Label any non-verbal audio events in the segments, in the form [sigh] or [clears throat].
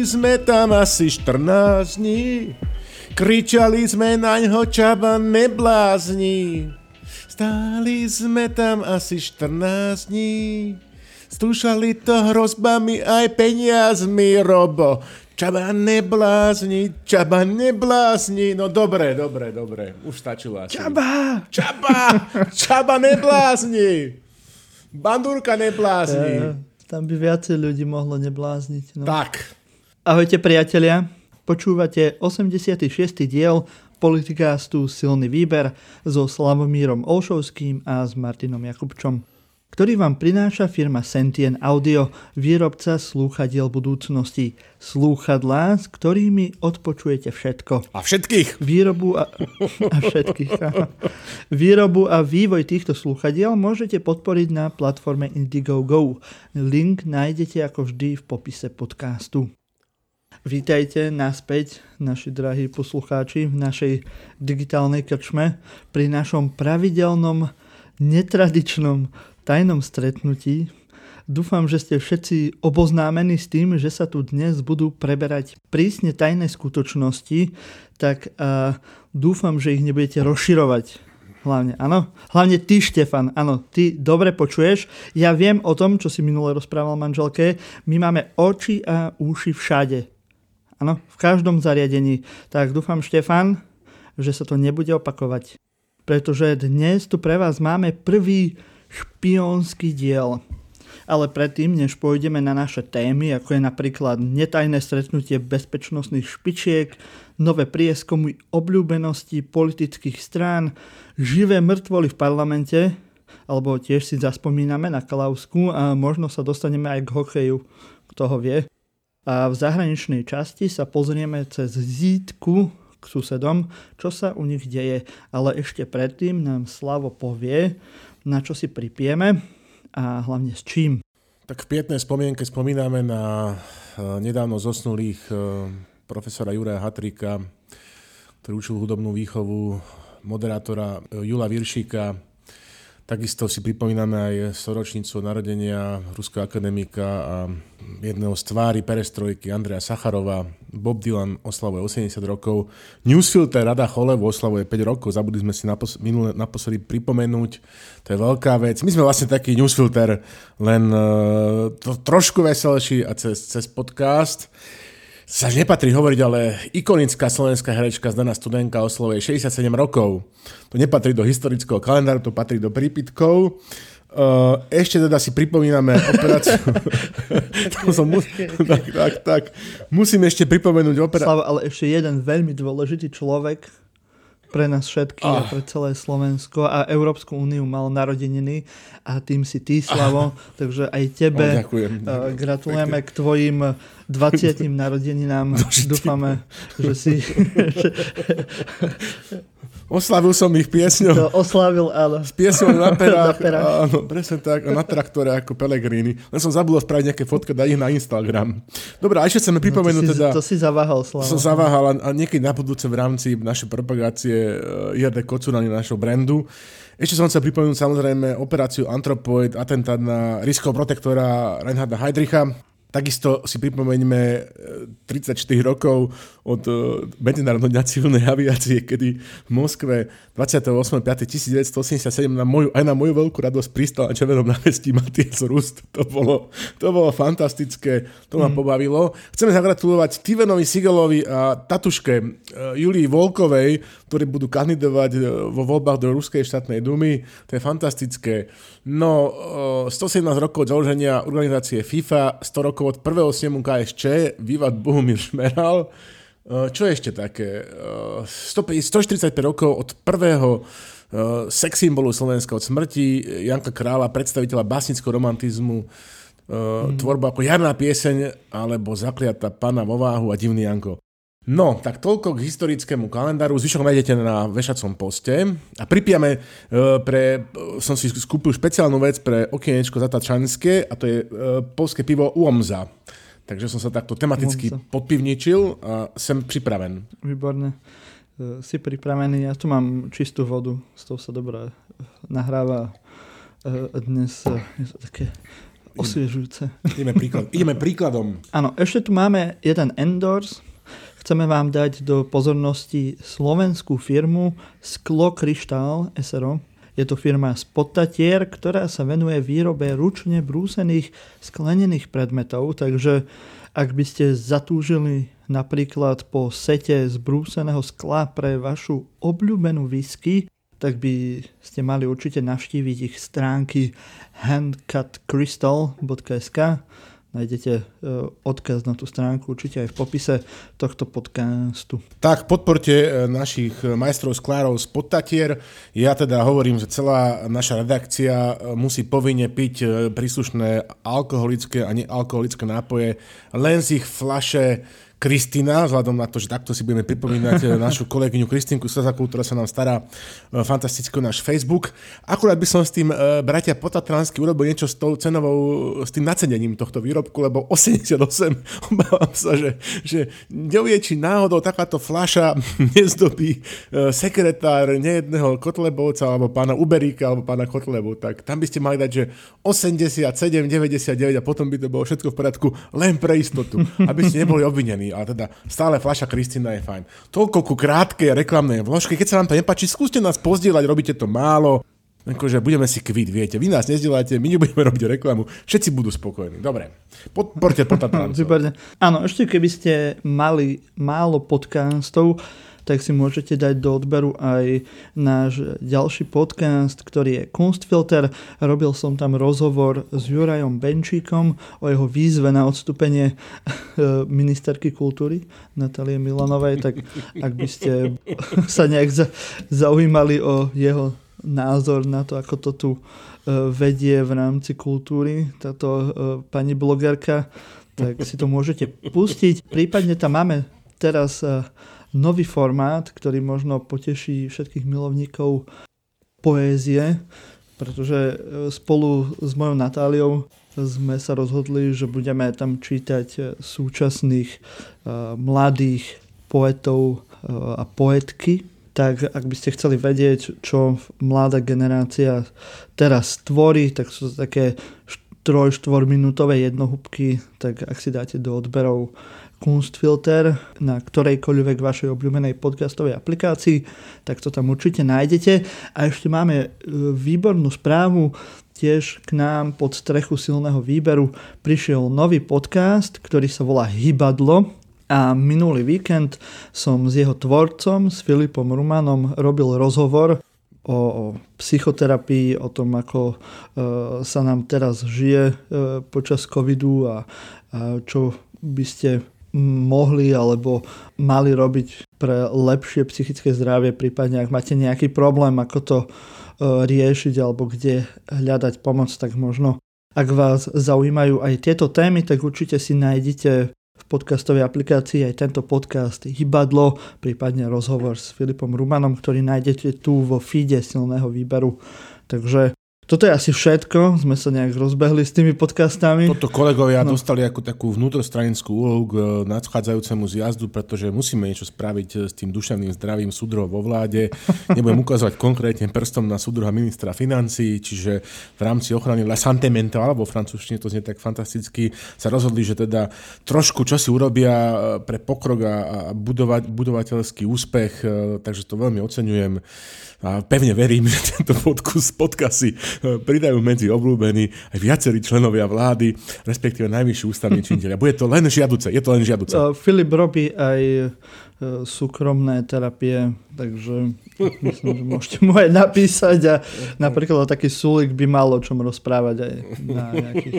Stáli sme tam asi 14 dní, kričali sme na ňo čaba neblázni. Stáli sme tam asi 14 dní, stúšali to hrozbami aj peniazmi, Robo. Čaba neblázni, čaba neblázni. No dobre, dobre, dobre. Už stačilo asi. Čaba! Čaba! Čaba neblázni! Bandúrka neblázni. Ja, tam by viacej ľudí mohlo neblázniť. No. Tak. Ahojte priatelia. Počúvate 86. diel politikástu Silný výber so Slavomírom Olšovským a s Martinom Jakubčom ktorý vám prináša firma Sentien Audio, výrobca slúchadiel budúcnosti. Slúchadlá, s ktorými odpočujete všetko. A všetkých. Výrobu a, a všetkých. Výrobu a vývoj týchto slúchadiel môžete podporiť na platforme Indiegogo. Link nájdete ako vždy v popise podcastu. Vítajte naspäť, naši drahí poslucháči, v našej digitálnej krčme pri našom pravidelnom netradičnom tajnom stretnutí. Dúfam, že ste všetci oboznámení s tým, že sa tu dnes budú preberať prísne tajné skutočnosti, tak uh, dúfam, že ich nebudete rozširovať. Hlavne, áno. Hlavne ty, Štefan, áno, ty dobre počuješ. Ja viem o tom, čo si minule rozprával manželke. My máme oči a uši všade. Áno, v každom zariadení. Tak dúfam, Štefan, že sa to nebude opakovať. Pretože dnes tu pre vás máme prvý špiónsky diel. Ale predtým, než pôjdeme na naše témy, ako je napríklad netajné stretnutie bezpečnostných špičiek, nové prieskumy obľúbenosti politických strán, živé mŕtvoly v parlamente, alebo tiež si zaspomíname na Klausku a možno sa dostaneme aj k hokeju, kto ho vie. A v zahraničnej časti sa pozrieme cez zítku k susedom, čo sa u nich deje. Ale ešte predtým nám Slavo povie, na čo si pripijeme a hlavne s čím. Tak v pietnej spomienke spomíname na eh, nedávno zosnulých eh, profesora Juraja Hatrika, ktorý učil hudobnú výchovu, moderátora eh, Jula Viršíka, Takisto si pripomíname aj storočnicu narodenia ruského akademika a jedného z tvári perestrojky Andreja Sacharova. Bob Dylan oslavuje 80 rokov. Newsfilter Rada Cholev oslavuje 5 rokov. Zabudli sme si napos- minulé, naposledy pripomenúť. To je veľká vec. My sme vlastne taký newsfilter, len uh, to, trošku veselší a cez, cez podcast sa nepatrí hovoriť, ale ikonická slovenská herečka Zdana Studenka oslovuje 67 rokov. To nepatrí do historického kalendáru, to patrí do prípitkov. Uh, ešte teda si pripomíname operáciu... [laughs] som mus... tak, tak, tak. Musím ešte pripomenúť operáciu... Ale ešte jeden veľmi dôležitý človek, pre nás všetkých oh. a pre celé Slovensko a Európsku úniu mal narodeniny a tým si ty, Slavo, oh. takže aj tebe oh, ďakujem, ďakujem. gratulujeme k tvojim 20. narodeninám. [laughs] Dúfame, že si... [laughs] Oslavil som ich piesňou. To oslavil, áno. S piesňou na perách. na perách. Áno, presne tak. Na traktore ako Pelegrini. Len som zabudol spraviť nejaké fotky, dať ich na Instagram. Dobre, a ešte chceme pripomenúť no, to si, teda... To si zaváhal, Slava. Som zaváhal a, niekedy na budúce v rámci našej propagácie uh, eh, IRD Kocurany našho brandu. Ešte som chcel pripomenúť samozrejme operáciu Anthropoid, atentát na riského protektora Reinharda Heydricha. Takisto si pripomeňme 34 e, rokov od e, Medzinárodného dňa civilnej aviácie, kedy v Moskve 28.5.1987 na moju, aj na moju veľkú radosť pristal na červenom námestí [laughs] Matias Rust. To bolo, to bolo fantastické, to ma mm. pobavilo. Chceme zagratulovať Stevenovi Sigelovi a tatuške e, Julii Volkovej, ktorí budú kandidovať vo voľbách do Ruskej štátnej dumy. To je fantastické. No, 117 rokov od založenia organizácie FIFA, 100 rokov od prvého snemu KSČ, Vývad Bohumír Šmeral. E, čo ešte také? 145 e, rokov od prvého e, sex symbolu Slovenska od smrti Janka Krála, predstaviteľa básnického romantizmu, mm. tvorba ako jarná pieseň alebo zakliata pana vo váhu a divný Janko. No, tak toľko k historickému kalendáru. Zvyšok nájdete na vešacom poste. A pripijame, pre, som si skúpil špeciálnu vec pre okienečko zatačanské a to je polské pivo Uomza. Takže som sa takto tematicky Uomza. podpivničil a som pripraven. Výborne. E, si pripravený. Ja tu mám čistú vodu. S tou sa dobre nahráva e, dnes. E, je to také osviežujúce. Ideme, príklad, [laughs] ideme príkladom. Áno, ešte tu máme jeden endorse. Chceme vám dať do pozornosti slovenskú firmu Sklo Kryštál SRO. Je to firma z ktorá sa venuje výrobe ručne brúsených sklenených predmetov, takže ak by ste zatúžili napríklad po sete z brúseného skla pre vašu obľúbenú whisky, tak by ste mali určite navštíviť ich stránky handcutcrystal.sk Nájdete e, odkaz na tú stránku určite aj v popise tohto podcastu. Tak, podporte e, našich majstrov sklárov z Podtatier. Ja teda hovorím, že celá naša redakcia e, musí povinne piť príslušné alkoholické a nealkoholické nápoje len z ich flaše Kristina, vzhľadom na to, že takto si budeme pripomínať eh, našu kolegyňu Kristinku Slezakú, ktorá sa nám stará eh, fantasticky náš Facebook. Akurát by som s tým eh, bratia Potatransky urobil niečo s tou cenovou, s tým nacenením tohto výrobku, lebo 88, [laughs] obávam sa, že, že nevie, či náhodou takáto fľaša [laughs] nezdobí sekretár nejedného Kotlebovca, alebo pána Uberíka, alebo pána Kotlebu, tak tam by ste mali dať, že 87, 99 a potom by to bolo všetko v poriadku, len pre istotu, aby ste neboli obvinení ale teda stále fľaša Kristina je fajn. Toľko ku krátkej reklamnej vložke, keď sa vám to nepáči, skúste nás pozdieľať, robíte to málo, Akože budeme si kvít, viete. Vy nás nezdielate, my nebudeme [laughs] robiť reklamu. Všetci budú spokojní. Dobre. Podporte Potatrancov. [laughs] Áno, ešte keby ste mali málo podcastov, tak si môžete dať do odberu aj náš ďalší podcast, ktorý je Kunstfilter. Robil som tam rozhovor s Jurajom Benčíkom o jeho výzve na odstúpenie eh, ministerky kultúry Natálie Milanovej, tak ak by ste sa nejak zaujímali o jeho názor na to, ako to tu eh, vedie v rámci kultúry táto eh, pani blogerka, tak si to môžete pustiť. Prípadne tam máme teraz nový formát, ktorý možno poteší všetkých milovníkov poézie, pretože e, spolu s mojou Natáliou sme sa rozhodli, že budeme tam čítať e, súčasných uh, mladých poetov a poetky. Tak ak by ste chceli vedieť, čo mladá generácia teraz tvorí, tak sú to také troj, minútové jednohúbky, tak ak si dáte do odberov Kunstfilter na ktorejkoľvek vašej obľúbenej podcastovej aplikácii, tak to tam určite nájdete. A ešte máme e, výbornú správu, tiež k nám pod strechu silného výberu prišiel nový podcast, ktorý sa volá Hybadlo, a minulý víkend som s jeho tvorcom, s Filipom Rumanom, robil rozhovor o, psychoterapii, o tom, ako e, sa nám teraz žije e, počas covidu a čo by ste mohli alebo mali robiť pre lepšie psychické zdravie, prípadne ak máte nejaký problém, ako to e, riešiť alebo kde hľadať pomoc, tak možno ak vás zaujímajú aj tieto témy, tak určite si nájdete v podcastovej aplikácii aj tento podcast Hybadlo, prípadne rozhovor s Filipom Rumanom, ktorý nájdete tu vo feede silného výberu. Takže toto je asi všetko, sme sa nejak rozbehli s tými podcastami. Toto kolegovia no. dostali ako takú vnútrostranickú úlohu k eh, nadchádzajúcemu zjazdu, pretože musíme niečo spraviť eh, s tým duševným zdravím súdrov vo vláde. [laughs] Nebudem ukazovať konkrétne prstom na súdruha ministra financí, čiže v rámci ochrany La Santé Mental, alebo francúzštine to znie tak fantasticky, sa rozhodli, že teda trošku čo si urobia eh, pre pokrok a budovať, budovateľský úspech, takže to veľmi oceňujem a pevne verím, [laughs] že tento podcast, podcasty e, [laughs] pridajú medzi obľúbení aj viacerí členovia vlády, respektíve najvyšší ústavní činiteľia. Bude to len žiaduce, je to len žiaduce. Filip robí aj súkromné terapie, takže Myslím, že môžete mu aj napísať a napríklad taký súlik by mal o čom rozprávať aj na nejakých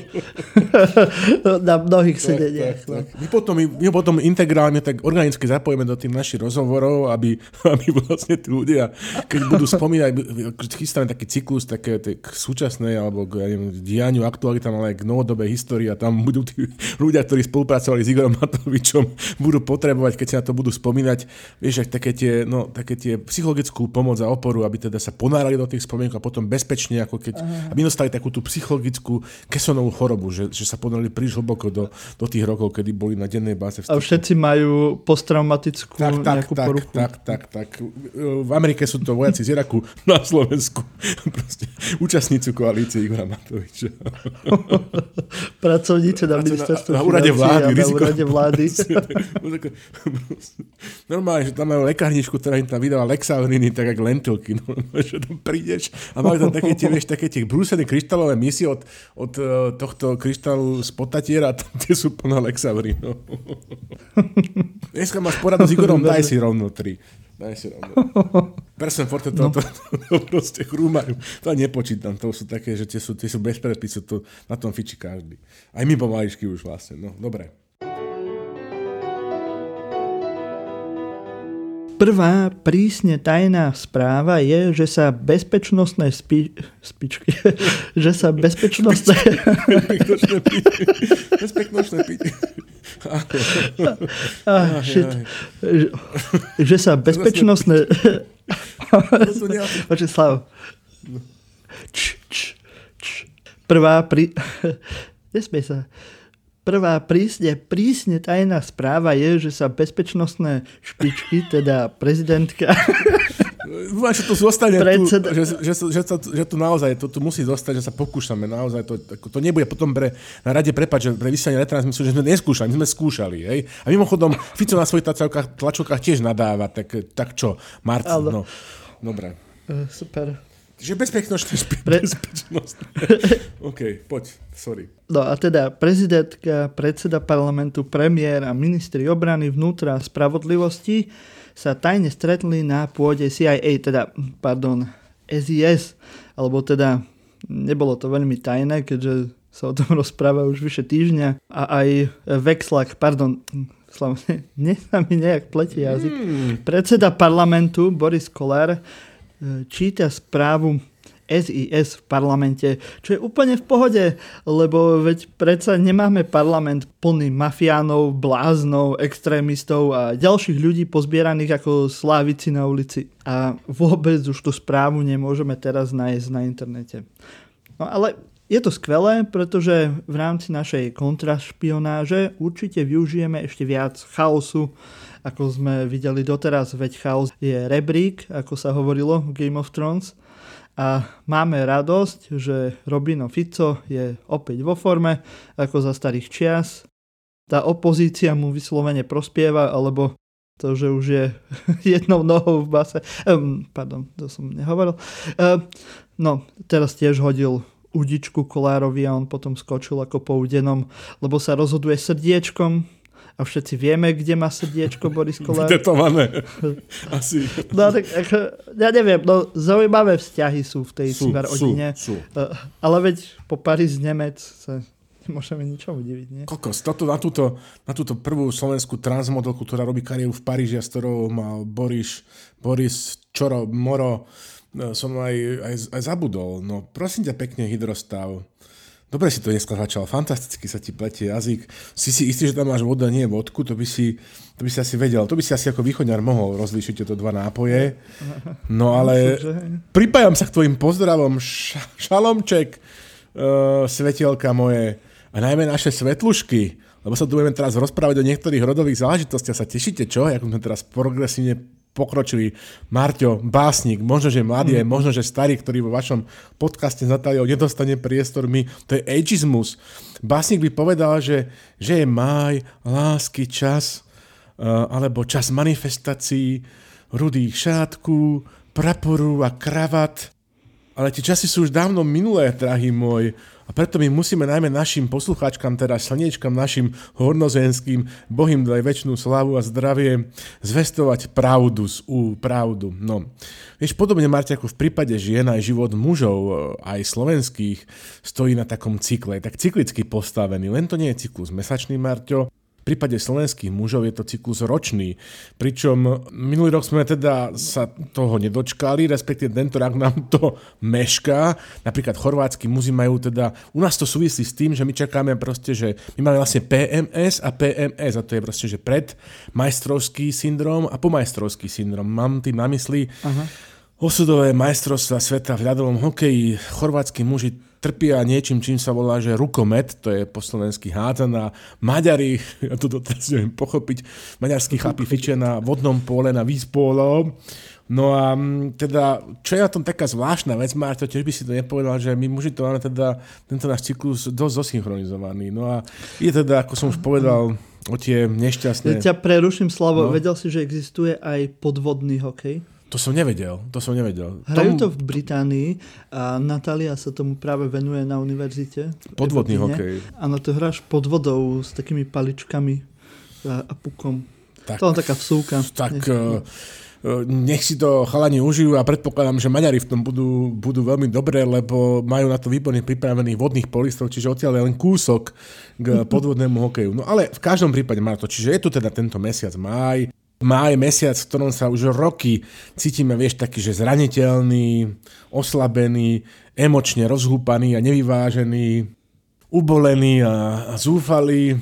[laughs] na mnohých sedeniach. Tak, tak, tak. My, potom, my potom integrálne tak organicky zapojíme do tých našich rozhovorov, aby, [laughs] aby vlastne tí ľudia, keď budú spomínať, chystáme taký cyklus také, k súčasnej alebo k ja neviem, dianiu, aktualitám, ale aj k novodobej histórii a tam budú tí ľudia, ktorí spolupracovali s Igorom Matovičom, budú potrebovať, keď sa na to budú spomínať, vieš, také tie, no, také tie psychologickú pomoc a oporu, aby teda sa ponárali do tých spomienok a potom bezpečne, ako keď, Aha. aby dostali takú tú psychologickú kesonovú chorobu, že, že sa ponárali príliš hlboko do, do tých rokov, kedy boli na dennej báze. A všetci majú posttraumatickú tak, tak, nejakú tak, poruchu. Tak, tak, tak. V Amerike sú to vojaci z Iraku, [laughs] na Slovensku. Proste účastnícu koalície Igora Matoviča. [laughs] Pracovníci na ministerstve na, na úrade vlády. Na úrade vlády. Normálne, že tam majú lekárničku, ktorá im tam vydala Lexauriny, tak ako lentilky. No, že tam prídeš a majú tam také tie, vieš, také tie brúsené kryštálové misy od, od uh, tohto kryštálu z potatiera a tam tie sú plné Lexaurinu. [laughs] Dneska máš poradu s Igorom, daj si rovno tri. Daj si rovno. [laughs] Person forte to, no. to, to, to, proste chrúmajú. To nepočítam, to sú také, že tie sú, tie sú bez predpisu, to na tom fiči každý. Aj my pomaličky už vlastne, no dobre. Prvá prísne tajná správa je, že sa bezpečnostné spi- spičky, [laughs] že sa bezpečnostné... bezpečnostné ah, shit. Že, že sa bezpečnostné... Počkej, [laughs] Slav. Prvá pri... [laughs] Nesmie sa. Prvá prísne, prísne tajná správa je, že sa bezpečnostné špičky, teda prezidentka [laughs] Dúfam, že to zostane Predseda... tu, že, že, že, to, že to naozaj, to tu musí zostať, že sa pokúšame naozaj, to, to nebude potom pre, na rade prepať, že pre vysielanie retransmisu, že sme neskúšali, my sme skúšali, hej. A mimochodom, Fico na svojich tlačovkách tiež nadáva, tak, tak čo, Marci, no. Dobre. Uh, super. Že bezpečnosť, Pre... bezpečnosť. [laughs] OK, poď, sorry. No a teda prezidentka, predseda parlamentu, premiér a ministri obrany, vnútra a spravodlivosti sa tajne stretli na pôde CIA, teda, pardon, SIS, alebo teda nebolo to veľmi tajné, keďže sa o tom [laughs] rozpráva už vyše týždňa a aj Vexlak, pardon, slavne, [laughs] nie sa mi nejak pletie jazyk. Hmm. Predseda parlamentu Boris Koller e, číta správu SIS v parlamente, čo je úplne v pohode, lebo veď predsa nemáme parlament plný mafiánov, bláznov, extrémistov a ďalších ľudí pozbieraných ako slávici na ulici. A vôbec už tú správu nemôžeme teraz nájsť na internete. No ale je to skvelé, pretože v rámci našej kontrašpionáže určite využijeme ešte viac chaosu, ako sme videli doteraz, veď chaos je rebrík, ako sa hovorilo Game of Thrones a máme radosť, že Robino Fico je opäť vo forme ako za starých čias. Tá opozícia mu vyslovene prospieva, alebo to, že už je [laughs] jednou nohou v base. Um, pardon, to som nehovoril. Um, no, teraz tiež hodil udičku Kolárovi a on potom skočil ako po lebo sa rozhoduje srdiečkom, a všetci vieme, kde má srdiečko Boris [laughs] Kolár. Vytetované. [laughs] Asi. No tak ako, ja neviem, no zaujímavé vzťahy sú v tej sú, rodine. Sú, sú. Uh, ale veď po Paríž Nemec sa nemôžeme ničomu diviť, nie? Kokos, toto, na, túto, na túto prvú slovenskú transmodelku, ktorá robí kariéru v Paríži a s ktorou mal Boris, Boris Čoro, Moro, no, som aj, aj, aj zabudol. No prosím ťa pekne, hydrostav. Dobre si to dneska začal, fantasticky sa ti pletie jazyk. Si si istý, že tam máš voda, nie vodku, to by si, to by si asi vedel. To by si asi ako východňar mohol rozlíšiť tieto dva nápoje. No ale [laughs] pripájam sa k tvojim pozdravom, šalomček, uh, svetielka moje a najmä naše svetlušky, lebo sa tu budeme teraz rozprávať o niektorých rodových záležitostiach. Sa tešíte, čo? Ako sme teraz progresívne pokročili Marťo, básnik, možno, že mladý, mm. možno, že starý, ktorý vo vašom podcaste s Natáliou nedostane priestor my, to je ageismus. Básnik by povedal, že, že je máj, lásky, čas, uh, alebo čas manifestácií, rudých šátku, praporu a kravat. Ale tie časy sú už dávno minulé, drahý môj. A preto my musíme najmä našim poslucháčkam, teda slniečkam, našim hornozenským, Bohým daj väčšinu slavu a zdravie, zvestovať pravdu z ú, pravdu. No, vieš, podobne, Marti, ako v prípade žien, aj život mužov, e, aj slovenských, stojí na takom cykle, tak cyklicky postavený. Len to nie je cyklus mesačný, Marťo, v prípade slovenských mužov je to cyklus ročný, pričom minulý rok sme teda sa toho nedočkali, respektíve tento rok nám to mešká. Napríklad chorvátsky muži majú teda, u nás to súvisí s tým, že my čakáme proste, že my máme vlastne PMS a PMS a to je proste, že pred majstrovský syndrom a pomajstrovský syndrom. Mám tým na mysli Aha. Osudové majstrovstva sveta v ľadovom hokeji. Chorvátsky muži trpia niečím, čím sa volá, že rukomet, to je po slovensky hádzaná. Maďari, [laughs] ja to doteraz neviem pochopiť, maďarský chlapi fičia na vodnom pole, na výspolo. No a teda, čo je na tom taká zvláštna vec, má to tiež by si to nepovedal, že my muži to máme teda tento náš cyklus dosť zosynchronizovaný. No a je teda, ako som už povedal, o tie nešťastné... Ja ťa preruším, Slavo, no. vedel si, že existuje aj podvodný hokej? To som nevedel, to som nevedel. Hrajú to v Británii a Natália sa tomu práve venuje na univerzite. Podvodný hokej. Áno, to hráš pod vodou s takými paličkami a, a pukom. Tak, to len taká vsúka. Tak uh, nech si to chalani užijú a predpokladám, že Maďari v tom budú, budú veľmi dobré, lebo majú na to výborne pripravených vodných polistov, čiže odtiaľ je len kúsok k [laughs] podvodnému hokeju. No ale v každom prípade má to, čiže je tu teda tento mesiac máj, Máj mesiac, v ktorom sa už roky cítime, vieš, taký, že zraniteľný, oslabený, emočne rozhúpaný a nevyvážený, ubolený a, a zúfalý.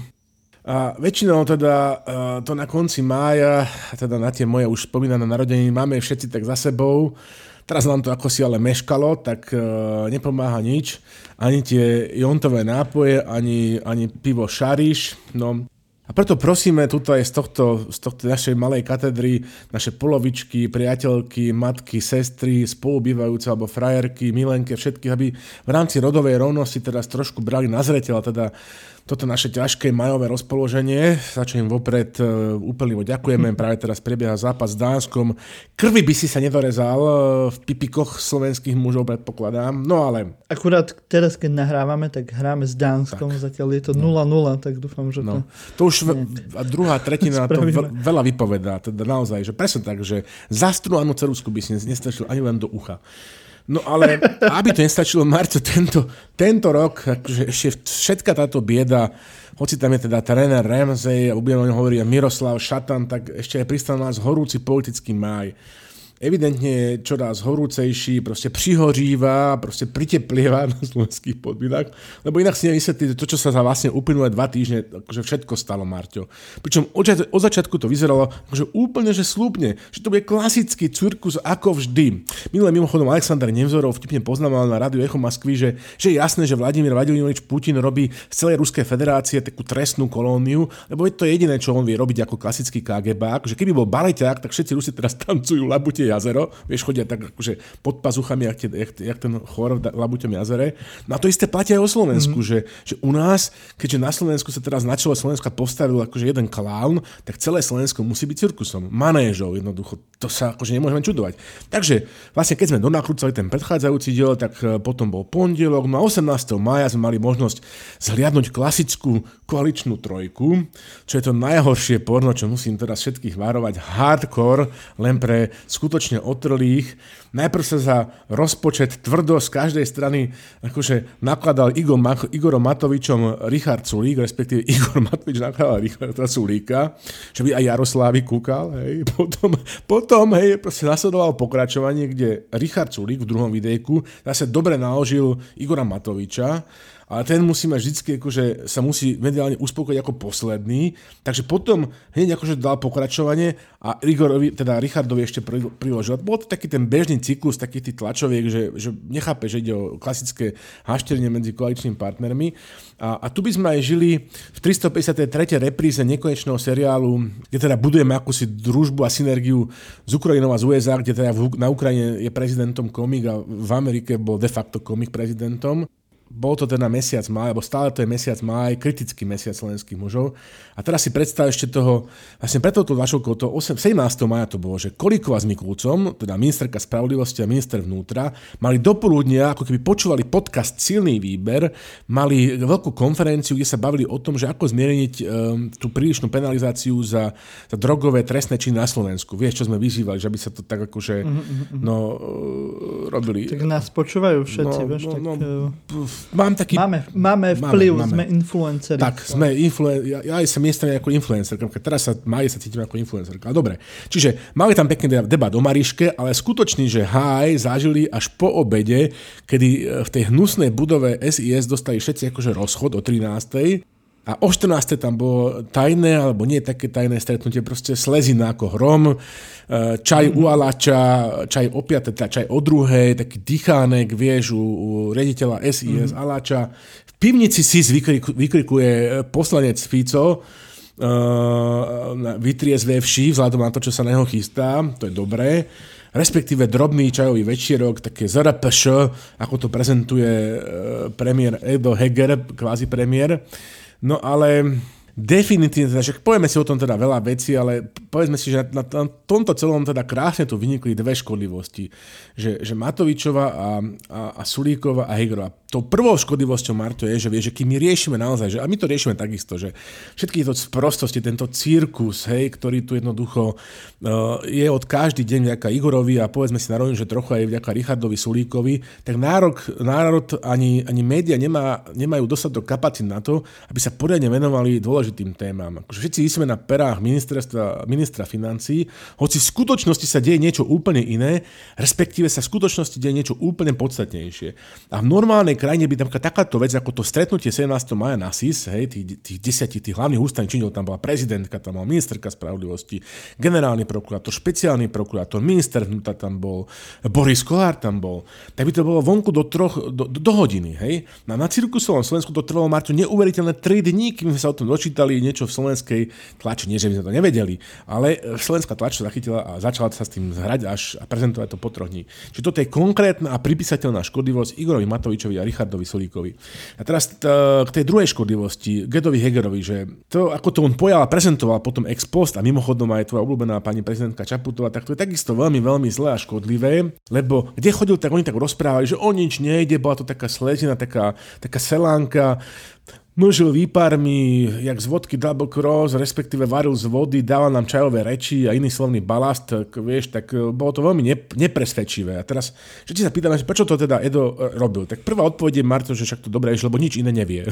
A väčšinou teda to na konci mája, teda na tie moje už spomínané narodeniny, máme všetci tak za sebou. Teraz nám to ako si ale meškalo, tak nepomáha nič. Ani tie jontové nápoje, ani, ani pivo šariš. No, a preto prosíme tuto aj z tohto, z tohto našej malej katedry, naše polovičky, priateľky, matky, sestry, spolubývajúce alebo frajerky, milenke, všetkých, aby v rámci rodovej rovnosti teraz trošku brali na zreteľ, teda toto naše ťažké majové rozpoloženie, za čo im vopred e, úplne ďakujeme. Práve teraz prebieha zápas s Dánskom. Krvi by si sa nedorezal e, v pipikoch slovenských mužov, predpokladám. No ale... Akurát teraz, keď nahrávame, tak hráme s Dánskom. Tak. Zatiaľ je to 0-0, no. tak dúfam, že no. to... To už a druhá tretina to veľa vypovedá. Teda naozaj, že presne tak, že zastrúhanú cerusku by si nestačil ani len do ucha. No ale aby to nestačilo, Marco, tento, tento rok, akože ešte všetka táto bieda, hoci tam je teda tréner Ramsey a budeme o ňom hovoriť Miroslav Šatan, tak ešte aj pristal nás horúci politický máj evidentne je čoraz horúcejší, proste prihoříva, proste priteplieva na slovenských podmínach, lebo inak si nevysvetlíte to, čo sa za vlastne uplynulé dva týždne akože všetko stalo, Marťo. Pričom od, od začiatku to vyzeralo akože úplne, že slúbne, že to bude klasický cirkus ako vždy. Minulé mimochodom Aleksandr Nevzorov vtipne poznamenal na rádiu Echo Moskvy, že, že je jasné, že Vladimír Vladimirovič Putin robí z celej Ruskej federácie takú trestnú kolóniu, lebo je to jediné, čo on vie robiť ako klasický KGB, že keby bol baleťák, tak všetci Rusi teraz tancujú labute jazero, vieš, chodia tak akože pod pazuchami, jak, tie, jak, jak ten chor v Labuťom jazere. No a to isté platia aj o Slovensku, mm-hmm. že, že u nás, keďže na Slovensku sa teraz na čele Slovenska postavil akože jeden klaun, tak celé Slovensko musí byť cirkusom. Manéžov jednoducho. To sa akože nemôžeme čudovať. Takže vlastne keď sme donakrúcali ten predchádzajúci diel, tak e, potom bol pondelok, no a 18. maja sme mali možnosť zhliadnúť klasickú koaličnú trojku, čo je to najhoršie porno, čo musím teraz všetkých varovať, hardcore, len pre skutočne skutočne otrlých. Najprv sa za rozpočet tvrdo z každej strany akože nakladal Igor, Igorom Matovičom Richard Sulík, respektíve [laughs] Igor Matovič nakladal Richarda Sulíka, že by aj Jaroslávy kúkal. Hej. [laughs] Potom, potom hej, proste nasledovalo pokračovanie, kde Richard Sulík v druhom videjku zase dobre naložil Igora Matoviča ale ten musí mať vždy, akože sa musí mediálne uspokojiť ako posledný, takže potom hneď akože dal pokračovanie a Igorovi, teda Richardovi ešte priložil. Bol to taký ten bežný cyklus takých tých tlačoviek, že, že nechápe, že ide o klasické hašterenie medzi koaličnými partnermi. A, a tu by sme aj žili v 353. repríze nekonečného seriálu, kde teda budujeme akúsi družbu a synergiu z Ukrajinou a z USA, kde teda na Ukrajine je prezidentom komik a v Amerike bol de facto komik prezidentom bol to teda mesiac máj, alebo stále to je mesiac máj, kritický mesiac slovenských mužov. A teraz si predstav ešte toho, vlastne preto to vašou to 8, 17. maja to bolo, že Kolíková s Mikulcom, teda ministerka spravodlivosti a minister vnútra, mali dopoludnia, ako keby počúvali podcast Silný výber, mali veľkú konferenciu, kde sa bavili o tom, že ako zmiereniť um, tú prílišnú penalizáciu za, za drogové trestné činy na Slovensku. Vieš, čo sme vyzývali, že aby sa to tak akože mm-hmm. no, uh, robili. Tak nás počúvajú všetci, no, vieš, no, tak... No, uh mám taký... Máme, máme vplyv, máme, máme. sme influenceri. Tak, sme influen... ja, ja som miestami ako influencerka, teraz sa, máj sa cítim ako influencerka. Dobre, čiže mali tam pekný debat o Mariške, ale skutočný, že háj zažili až po obede, kedy e, v tej hnusnej budove SIS dostali všetci akože rozchod o 13. A o 14. tam bolo tajné, alebo nie také tajné stretnutie, proste slezina ako hrom, e, čaj u Alača, čaj o 5. teda čaj o druhej, taký dýchánek, vieš, u, u rediteľa SIS mm-hmm. Alača. Pivnici si vykrikuje e, poslanec Fico, uh, vytriezvevší vzhľadom na to, čo sa na neho chystá, to je dobré. respektíve drobný čajový večierok, také ZRPŠ, ako to prezentuje e, premiér Edo Heger, kvázi premiér. No ale definitívne, teda, že povieme si o tom teda veľa vecí, ale povedzme si, že na, na tomto celom teda krásne tu vynikli dve škodlivosti. Že, že Matovičova a, a, a Sulíkova a Hegrova. Tou prvou škodlivosťou Marto je, že vie, že kým my riešime naozaj, že, a my to riešime takisto, že všetky to sprostosti, tento cirkus, hej, ktorý tu jednoducho uh, je od každý deň vďaka Igorovi a povedzme si na že trochu aj vďaka Richardovi Sulíkovi, tak nárok, národ ani, ani média nemá, nemajú dostatok kapacít na to, aby sa poriadne venovali dôležitým témam. Akože všetci sme na perách ministra financí, hoci v skutočnosti sa deje niečo úplne iné, respektíve sa v skutočnosti deje niečo úplne podstatnejšie. A v normálnej krajine by tam takáto vec, ako to stretnutie 17. maja na SIS, hej, tých, tých desiatich tých hlavných ústavných činiteľov, tam bola prezidentka, tam bola ministerka spravodlivosti, generálny prokurátor, špeciálny prokurátor, minister vnútra tam bol, Boris Kolár tam bol, tak by to bolo vonku do, troch, do, do, hodiny. Hej. Na, na cirkusovom Slovensku to trvalo, Marťo, neuveriteľné 3 dní, kým sme sa o tom dočítali, niečo v slovenskej tlači, nie že by sme to nevedeli, ale slovenská tlač to zachytila a začala sa s tým zhrať až a prezentovať to po troch dní. Čiže toto je konkrétna a pripísateľná škodlivosť Igorovi Matovičovi a Richardovi Solíkovi. A teraz t- k tej druhej škodlivosti, Gedovi Hegerovi, že to, ako to on pojal a prezentoval potom ex post a mimochodom aj tvoja obľúbená pani prezidentka Čaputová, tak to je takisto veľmi, veľmi zlé a škodlivé, lebo kde chodil, tak oni tak rozprávali, že o nič nejde, bola to taká slezina, taká, taká selánka, mlžil výparmi, jak z vodky double cross, respektíve varil z vody, dával nám čajové reči a iný slovný balast, vieš, tak e, bolo to veľmi nepresvedčivé. A teraz, že ti sa pýtame, že prečo to teda Edo e, robil, tak prvá odpoveď je Marto, že však to dobré je, lebo nič iné nevie.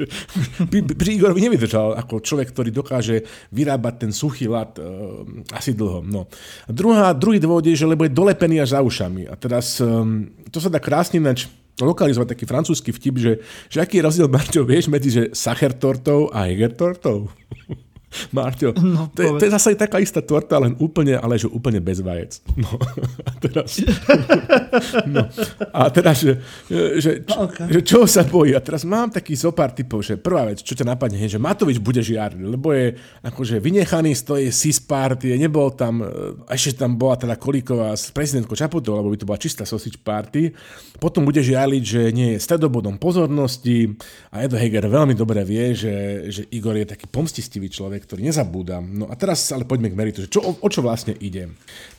[laughs] pri, Igorovi nevydržal ako človek, ktorý dokáže vyrábať ten suchý lat uh, asi dlho. No. A druhá, druhý dôvod je, že lebo je dolepený až za ušami. A teraz um, to sa dá krásne nač lokalizovať taký francúzsky vtip, že, že aký je rozdiel, [laughs] Marťo, vieš, medzi že Sacher tortou a Eger tortou? [laughs] Marťo, no, to, je, to je zase taká istá torta, len úplne, ale že úplne bez vajec. No, [laughs] a teraz, [laughs] no, a teraz že, že, no, okay. že čo sa bojí? A teraz mám taký zopár typov, že prvá vec, čo ťa napadne, je, že Matovič bude žiarný, lebo je akože vynechaný z tej sis party, nebol tam, e, ešte tam bola teda Kolíková s prezidentkou Čaputovou, lebo by to bola čistá sausage party. Potom bude žialiť, že nie je stredobodom pozornosti a Edo Heger veľmi dobre vie, že, že Igor je taký pomstistivý človek, ktorý nezabúdam. No a teraz ale poďme k meritu, čo, o, o čo vlastne ide.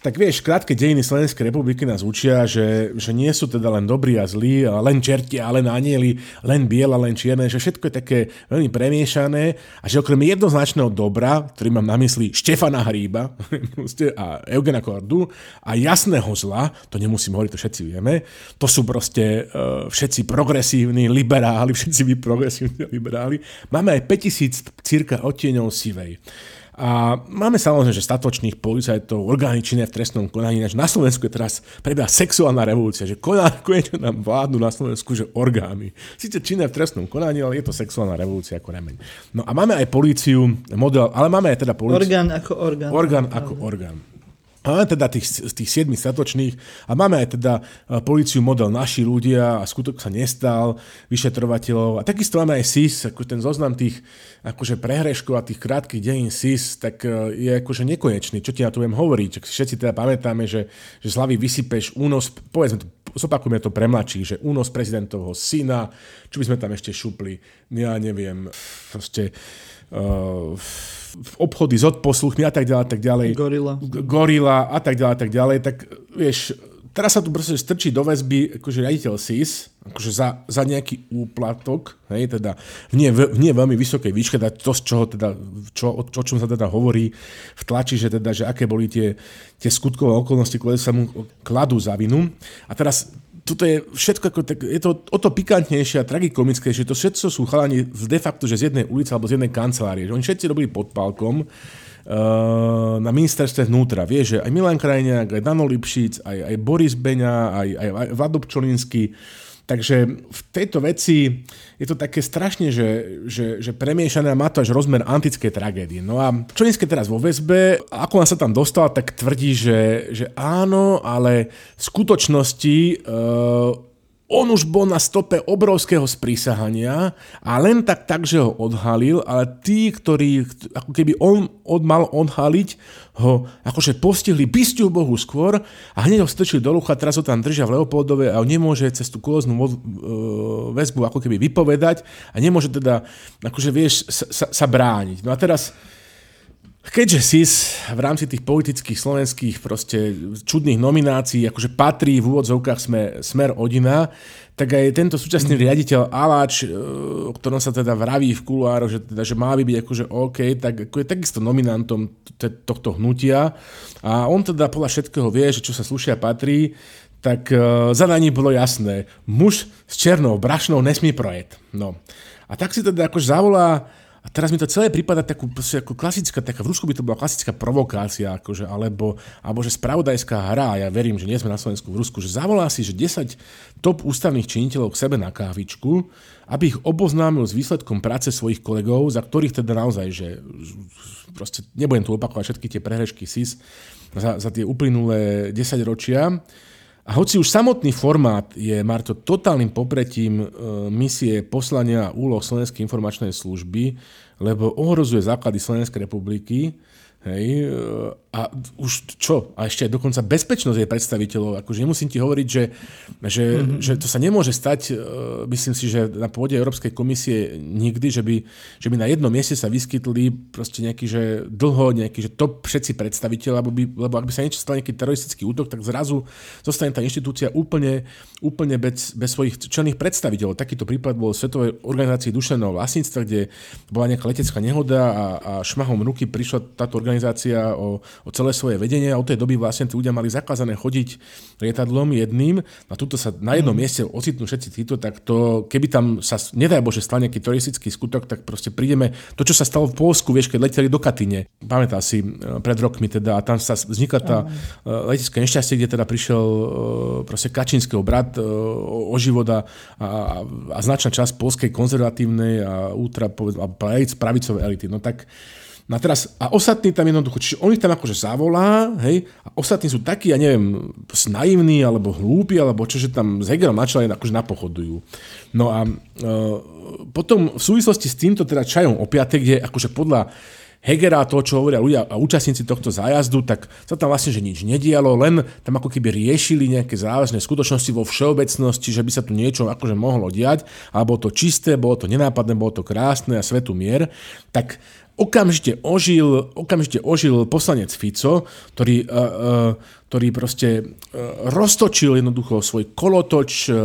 Tak vieš, krátke dejiny Slovenskej republiky nás učia, že, že nie sú teda len dobrí a zlí, len čerti a len anieli, len biela, len čierne, že všetko je také veľmi premiešané a že okrem jednoznačného dobra, ktorý mám na mysli Štefana Hríba [laughs] a Eugena Kordu a jasného zla, to nemusím hovoriť, to všetci vieme, to sú proste uh, všetci progresívni liberáli, [laughs] všetci vy progresívni liberáli. Máme aj 5000 cirka odtieňov sivej. A máme samozrejme, že statočných policajtov, orgány činné v trestnom konaní, na Slovensku je teraz prebieha sexuálna revolúcia, že koná, [laughs] konečne nám vládnu na Slovensku, že orgány. Sice činné v trestnom konaní, ale je to sexuálna revolúcia ako remeň. No a máme aj políciu, model, ale máme aj teda políciu. Orgán ako orgán. Orgán ako orgán. Máme teda tých, tých 7 statočných a máme aj teda policiu model naši ľudia a skutok sa nestal, vyšetrovateľov a takisto máme aj SIS, ako ten zoznam tých akože prehreškov a tých krátkých dejín SIS, tak e, je akože nekonečný. Čo ti ja tu viem hovoriť? Všetci teda pamätáme, že, že z hlavy vysypeš únos, povedzme to, zopakujeme to pre mladších, že únos prezidentovho syna, čo by sme tam ešte šupli, ja neviem, proste obchody s odposluchmi a tak ďalej, a tak ďalej. Gorila. Gorila a tak ďalej, a tak ďalej. Tak vieš, teraz sa tu proste strčí do väzby akože riaditeľ SIS, akože za, za nejaký úplatok, hej, teda v nie, v nie veľmi vysokej výške, teda to, z čoho teda, čo, o, o čom sa teda hovorí v tlači, že teda, že aké boli tie, tie skutkové okolnosti, ktoré sa mu kladú za vinu. A teraz toto je všetko, ako, tak, je to o to pikantnejšie a tragikomickejšie. To všetko sú chalani de facto, že z jednej ulice alebo z jednej kancelárie. Že oni všetci robili pod palkom uh, na ministerstve vnútra. Vieš, že aj Milan Krajniak, aj Dano Lipšic, aj, aj Boris Beňa, aj, aj Vlado Pčolinsky, Takže v tejto veci je to také strašne, že, že, že premiešané má to až rozmer antickej tragédie. No a čo dnes teraz vo väzbe, ako on sa tam dostal, tak tvrdí, že, že áno, ale v skutočnosti uh, on už bol na stope obrovského sprísahania a len tak tak, že ho odhalil, ale tí, ktorí, ako keby on od, mal odhaliť, ho akože postihli bystiu Bohu skôr a hneď ho strčili do lucha, teraz ho tam držia v Leopoldove a on nemôže cez tú koloznú e, väzbu ako keby vypovedať a nemôže teda, akože vieš, sa, sa, sa brániť. No a teraz Keďže SIS v rámci tých politických slovenských proste čudných nominácií akože patrí v úvodzovkách sme, smer Odina, tak aj tento súčasný mm. riaditeľ Aláč, e, o ktorom sa teda vraví v kuluároch, že, teda, že má by byť akože OK, tak ako je takisto nominantom tohto hnutia a on teda podľa všetkého vie, že čo sa slušia patrí, tak uh, zadaní bolo jasné. Muž s černou brašnou nesmí projet. No. A tak si teda akože zavolá a teraz mi to celé prípada takú, ako klasická, taká, v Rusku by to bola klasická provokácia, akože, alebo, alebo že spravodajská hra, ja verím, že nie sme na Slovensku v Rusku, že zavolá si, že 10 top ústavných činiteľov k sebe na kávičku, aby ich oboznámil s výsledkom práce svojich kolegov, za ktorých teda naozaj, že proste nebudem tu opakovať všetky tie prehrešky SIS za, za tie uplynulé 10 ročia, a hoci už samotný formát je, Marto, totálnym popretím e, misie poslania úloh Slovenskej informačnej služby, lebo ohrozuje základy Slovenskej republiky, Hej, a už čo? A ešte dokonca bezpečnosť jej predstaviteľov. Akože nemusím ti hovoriť, že, že, mm-hmm. že to sa nemôže stať, e, myslím si, že na pôde Európskej komisie nikdy, že by, že by na jednom mieste sa vyskytli proste nejaký, že dlho, nejaký, že top všetci predstaviteľ, lebo, by, lebo ak by sa niečo stalo nejaký teroristický útok, tak zrazu zostane tá inštitúcia úplne, úplne bez, bez svojich členných predstaviteľov. Takýto prípad bol Svetovej organizácii duševného vlastníctva, kde bola nejaká letecká nehoda a, a šmahom ruky prišla táto organizácia o, o celé svoje vedenie a od tej doby vlastne tí ľudia mali zakázané chodiť lietadlom jedným a tuto sa na jednom mm. mieste ocitnú všetci títo, tak to, keby tam sa, nedaj Bože, stal nejaký teroristický skutok, tak proste prídeme, to čo sa stalo v Polsku, vieš, keď leteli do Katyne, pamätá si e, pred rokmi teda a tam sa vznikla tá mm. letecká nešťastie, kde teda prišiel e, proste Kačínskeho brat o, o život a, a, a značná časť polskej konzervatívnej a ultra, povedz, a pravicovej elity. No tak No a teraz, a ostatní tam jednoducho, čiže on ich tam akože zavolá, hej, a ostatní sú takí, ja neviem, naivní, alebo hlúpi, alebo čo, že tam s Hegelom na čele akože napochodujú. No a e, potom v súvislosti s týmto teda čajom o piatek, kde akože podľa Hegera, to, čo hovoria ľudia a účastníci tohto zájazdu, tak sa tam vlastne že nič nedialo, len tam ako keby riešili nejaké závažné skutočnosti vo všeobecnosti, že by sa tu niečo akože mohlo diať, alebo to čisté, bolo to nenápadné, bolo to krásne a svetu mier, tak okamžite ožil, okamžite ožil poslanec Fico, ktorý, uh, uh, ktorý proste uh, roztočil jednoducho svoj kolotoč, uh,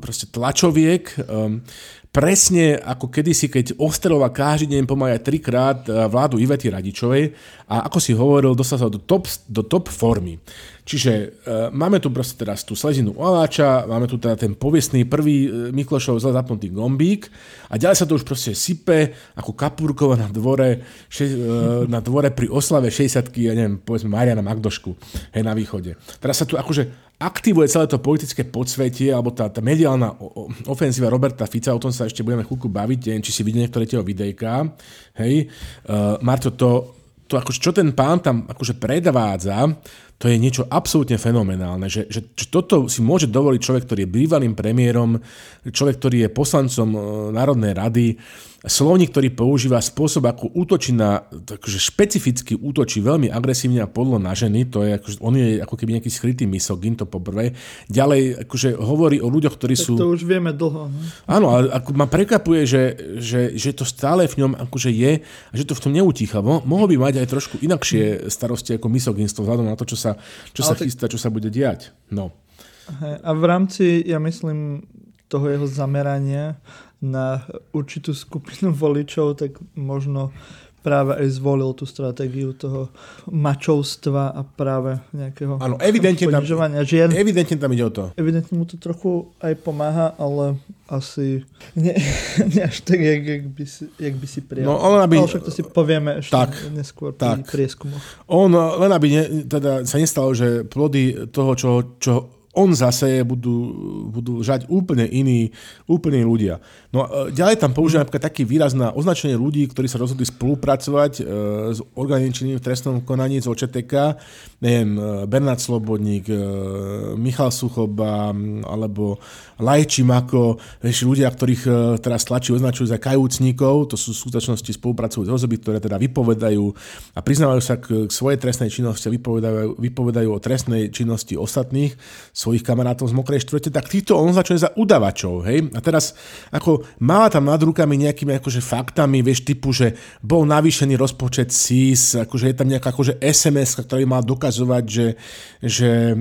proste tlačoviek, um, presne ako kedysi, keď Osterová každý deň pomaly trikrát vládu Ivety Radičovej a ako si hovoril, dostal sa do top, do top formy. Čiže e, máme tu proste teraz tú slezinu Oláča, máme tu teda ten poviesný prvý e, Miklošov zle zapnutý gombík a ďalej sa to už proste sype ako kapurkova na dvore, še, e, na dvore pri oslave 60 ja neviem, povedzme Mariana Magdošku, hej, na východe. Teraz sa tu akože aktivuje celé to politické podsvetie, alebo tá, tá mediálna ofenzíva Roberta Fica, o tom sa ešte budeme chvíľku baviť, neviem, či si videl niektoré tie videjka, hej. Uh, Marto, to, to akože, čo ten pán tam akože predvádza, to je niečo absolútne fenomenálne, že, že, že toto si môže dovoliť človek, ktorý je bývalým premiérom, človek, ktorý je poslancom e, Národnej rady, slovník, ktorý používa spôsob, ako útočí na, takže špecificky útočí veľmi agresívne a podlo na ženy, to je, akože, on je ako keby nejaký skrytý misogyn, to poprvé. Ďalej, akože hovorí o ľuďoch, ktorí tak sú... to už vieme dlho. Ne? Áno, ale ako ma prekvapuje, že, že, že to stále v ňom akože je a že to v tom neutícha. Mohol by mať aj trošku inakšie starosti ako misogynstvo, vzhľadom na to, čo sa, čo sa tak... chystá, čo sa bude diať. No. A v rámci, ja myslím, toho jeho zamerania na určitú skupinu [laughs] voličov, tak možno práve aj zvolil tú stratégiu toho mačovstva a práve nejakého Áno, evidentne tam, žien. Evidentne tam ide o to. Evidentne mu to trochu aj pomáha, ale asi nie, [laughs] nie až tak, jak, jak, by si, jak by si prijal. No, on aby, ale však to si povieme ešte tak, neskôr tak. pri prieskumoch. On len aby ne, teda sa nestalo, že plody toho, čo, čo on zase budú, budú žať úplne iní, úplne iní ľudia. No a e, ďalej tam používam napríklad taký výraz na označenie ľudí, ktorí sa rozhodli spolupracovať e, s orgánom v trestnom konaní z OČTK, neviem, e, Bernard Slobodník, e, Michal Suchoba, alebo Lajči Mako, ľudia, ktorých e, teraz tlačí označujú za kajúcnikov, to sú v skutočnosti spolupracujú osoby, ktoré teda vypovedajú a priznávajú sa k, k svojej trestnej činnosti a vypovedajú, vypovedajú o trestnej činnosti ostatných svojich kamarátov z mokrej štvrte, tak týchto on označuje za udavačov. Hej? A teraz ako mala tam nad rukami nejakými akože faktami, vieš, typu, že bol navýšený rozpočet SIS, akože je tam nejaká akože SMS, ktorý mal dokazovať, že, že e,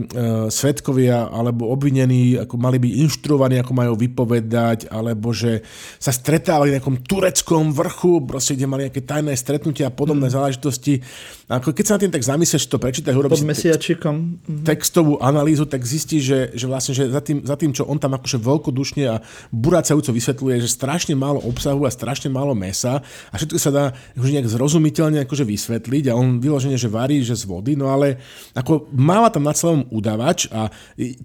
svetkovia alebo obvinení ako mali byť inštruovaní, ako majú vypovedať, alebo že sa stretávali na nejakom tureckom vrchu, proste, kde mali nejaké tajné stretnutia a podobné mm. záležitosti. Ako keď sa na tým tak zamyslíš, to prečítaš, urobíš mesiačikom. textovú analýzu, tak zistí, že, že vlastne že za, tým, za tým, čo on tam akože veľkodušne a buracajúco vysvetľuje, že strašne málo obsahu a strašne málo mesa a všetko sa dá akože nejak zrozumiteľne akože vysvetliť a on vyloženie, že varí, že z vody, no ale ako máva tam na celom udavač a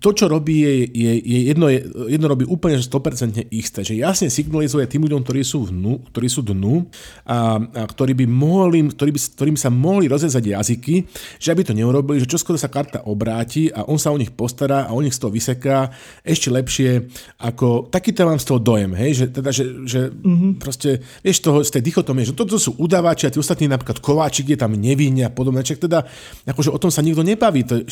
to, čo robí, je, je, je jedno, je, jedno robí úplne že 100% isté, že jasne signalizuje tým ľuďom, ktorí sú, vnu, ktorí sú dnu a, a ktorí by mohli, ktorí by, ktorým sa mohli rozrezať jazyky, že aby to neurobili, že čoskoro sa karta obráti a on sa o nich postará a o nich z toho vyseká ešte lepšie ako, takýto mám z toho dojem, hej, že, teda, že, že mm-hmm. proste, vieš, toho, z tej dichotomie, že toto sú udávači a tí ostatní napríklad Kováčik je tam nevinne a podobne, čak teda, akože o tom sa nikto nebaví, to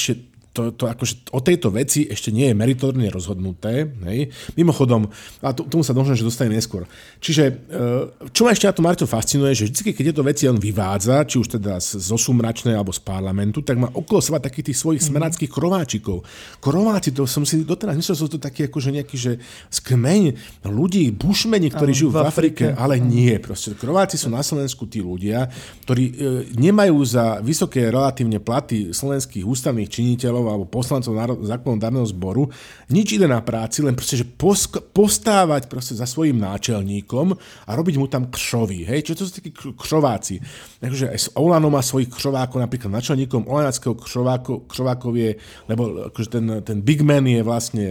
to, to akože o tejto veci ešte nie je meritorne rozhodnuté. Hej. Mimochodom, a to, tomu sa možno, že dostane neskôr. Čiže, e, čo ma ešte na to Marto fascinuje, že vždy, keď tieto veci on vyvádza, či už teda z Osumračnej alebo z parlamentu, tak má okolo seba takých tých svojich mm. smeráckých krováčikov. Krováci, to som si doteraz myslel, že sú to takí akože nejaký, že skmeň ľudí, bušmeni, ktorí žijú v Afrike, Afrike ale nie. Proste Krováci sú na Slovensku tí ľudia, ktorí e, nemajú za vysoké relatívne platy slovenských ústavných činiteľov alebo poslancov zákonodárneho zboru, nič iné na práci, len proste, že posk- postávať proste za svojím náčelníkom a robiť mu tam kšovy. Hej? Čo to sú takí kšováci? Takže aj Olano má svojich kšovákov, napríklad náčelníkom Olanackého kšováko, kšovákov je, lebo akože ten, ten big man je vlastne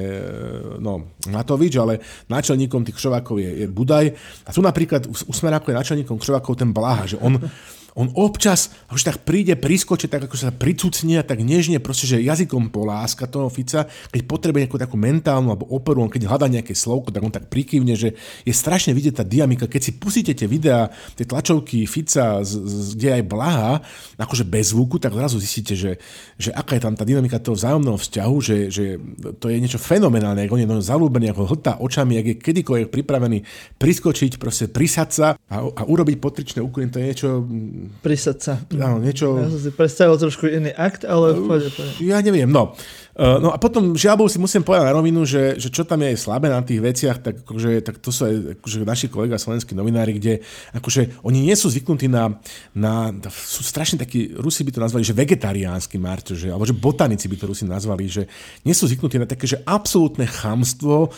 no, Matovič, ale náčelníkom tých kšovákov je, je Budaj. A tu napríklad u Smeráku je náčelníkom kšovákov ten Blaha, že on on občas už tak príde, priskoče, tak ako sa pricucne a tak nežne proste, že jazykom poláska toho Fica, keď potrebuje nejakú takú mentálnu alebo operu, on keď hľadá nejaké slovko, tak on tak prikývne, že je strašne vidieť tá dynamika. Keď si pustíte tie videá, tie tlačovky Fica, z, z, kde aj Blaha, akože bez zvuku, tak zrazu zistíte, že, že aká je tam tá dynamika toho vzájomného vzťahu, že, že to je niečo fenomenálne, ako on je zalúbený, ako hltá očami, ak je kedykoľvek pripravený priskočiť, proste prisať sa a, a urobiť potričné úkony, to je niečo Prisať sa. Áno, niečo... Ja som si predstavil trošku iný akt, ale... Pôjde, pôjde. Ja neviem, no. Uh, no a potom žiaľ si musím povedať na rovinu, že, že čo tam je slabé na tých veciach, tak, akože, tak to sú aj akože naši kolega slovenskí novinári, kde akože oni nie sú zvyknutí na, na, sú strašne takí, Rusi by to nazvali, že vegetariánsky Marto, že, alebo že botanici by to Rusi nazvali, že nie sú zvyknutí na také, že absolútne chamstvo,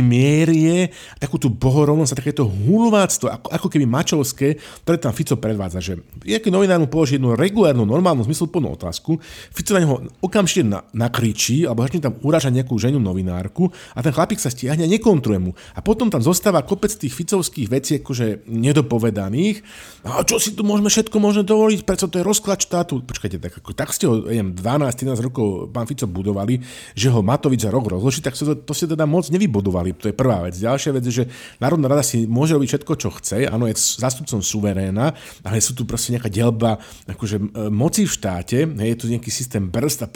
mierie, takú tú bohorovnosť a takéto hulváctvo, ako, ako keby mačovské, ktoré tam Fico predvádza, že nejaký novinár mu položí jednu regulárnu, normálnu, zmysluplnú otázku, Fico na neho okamžite na, nakričí, alebo začne tam uražať nejakú ženu novinárku a ten chlapík sa stiahne a nekontruje mu. A potom tam zostáva kopec tých ficovských vecí, akože nedopovedaných. A čo si tu môžeme všetko možno dovoliť, prečo to je rozklad štátu. Počkajte, tak, ako, tak ste ho, neviem, 12-13 rokov pán Fico budovali, že ho Matovič za rok rozloží, tak to, to ste teda moc nevybudovali. To je prvá vec. Ďalšia vec je, že Národná rada si môže robiť všetko, čo chce. Áno, je zástupcom suveréna, ale sú tu proste nejaká delba akože, e, moci v štáte, je tu nejaký systém brzd a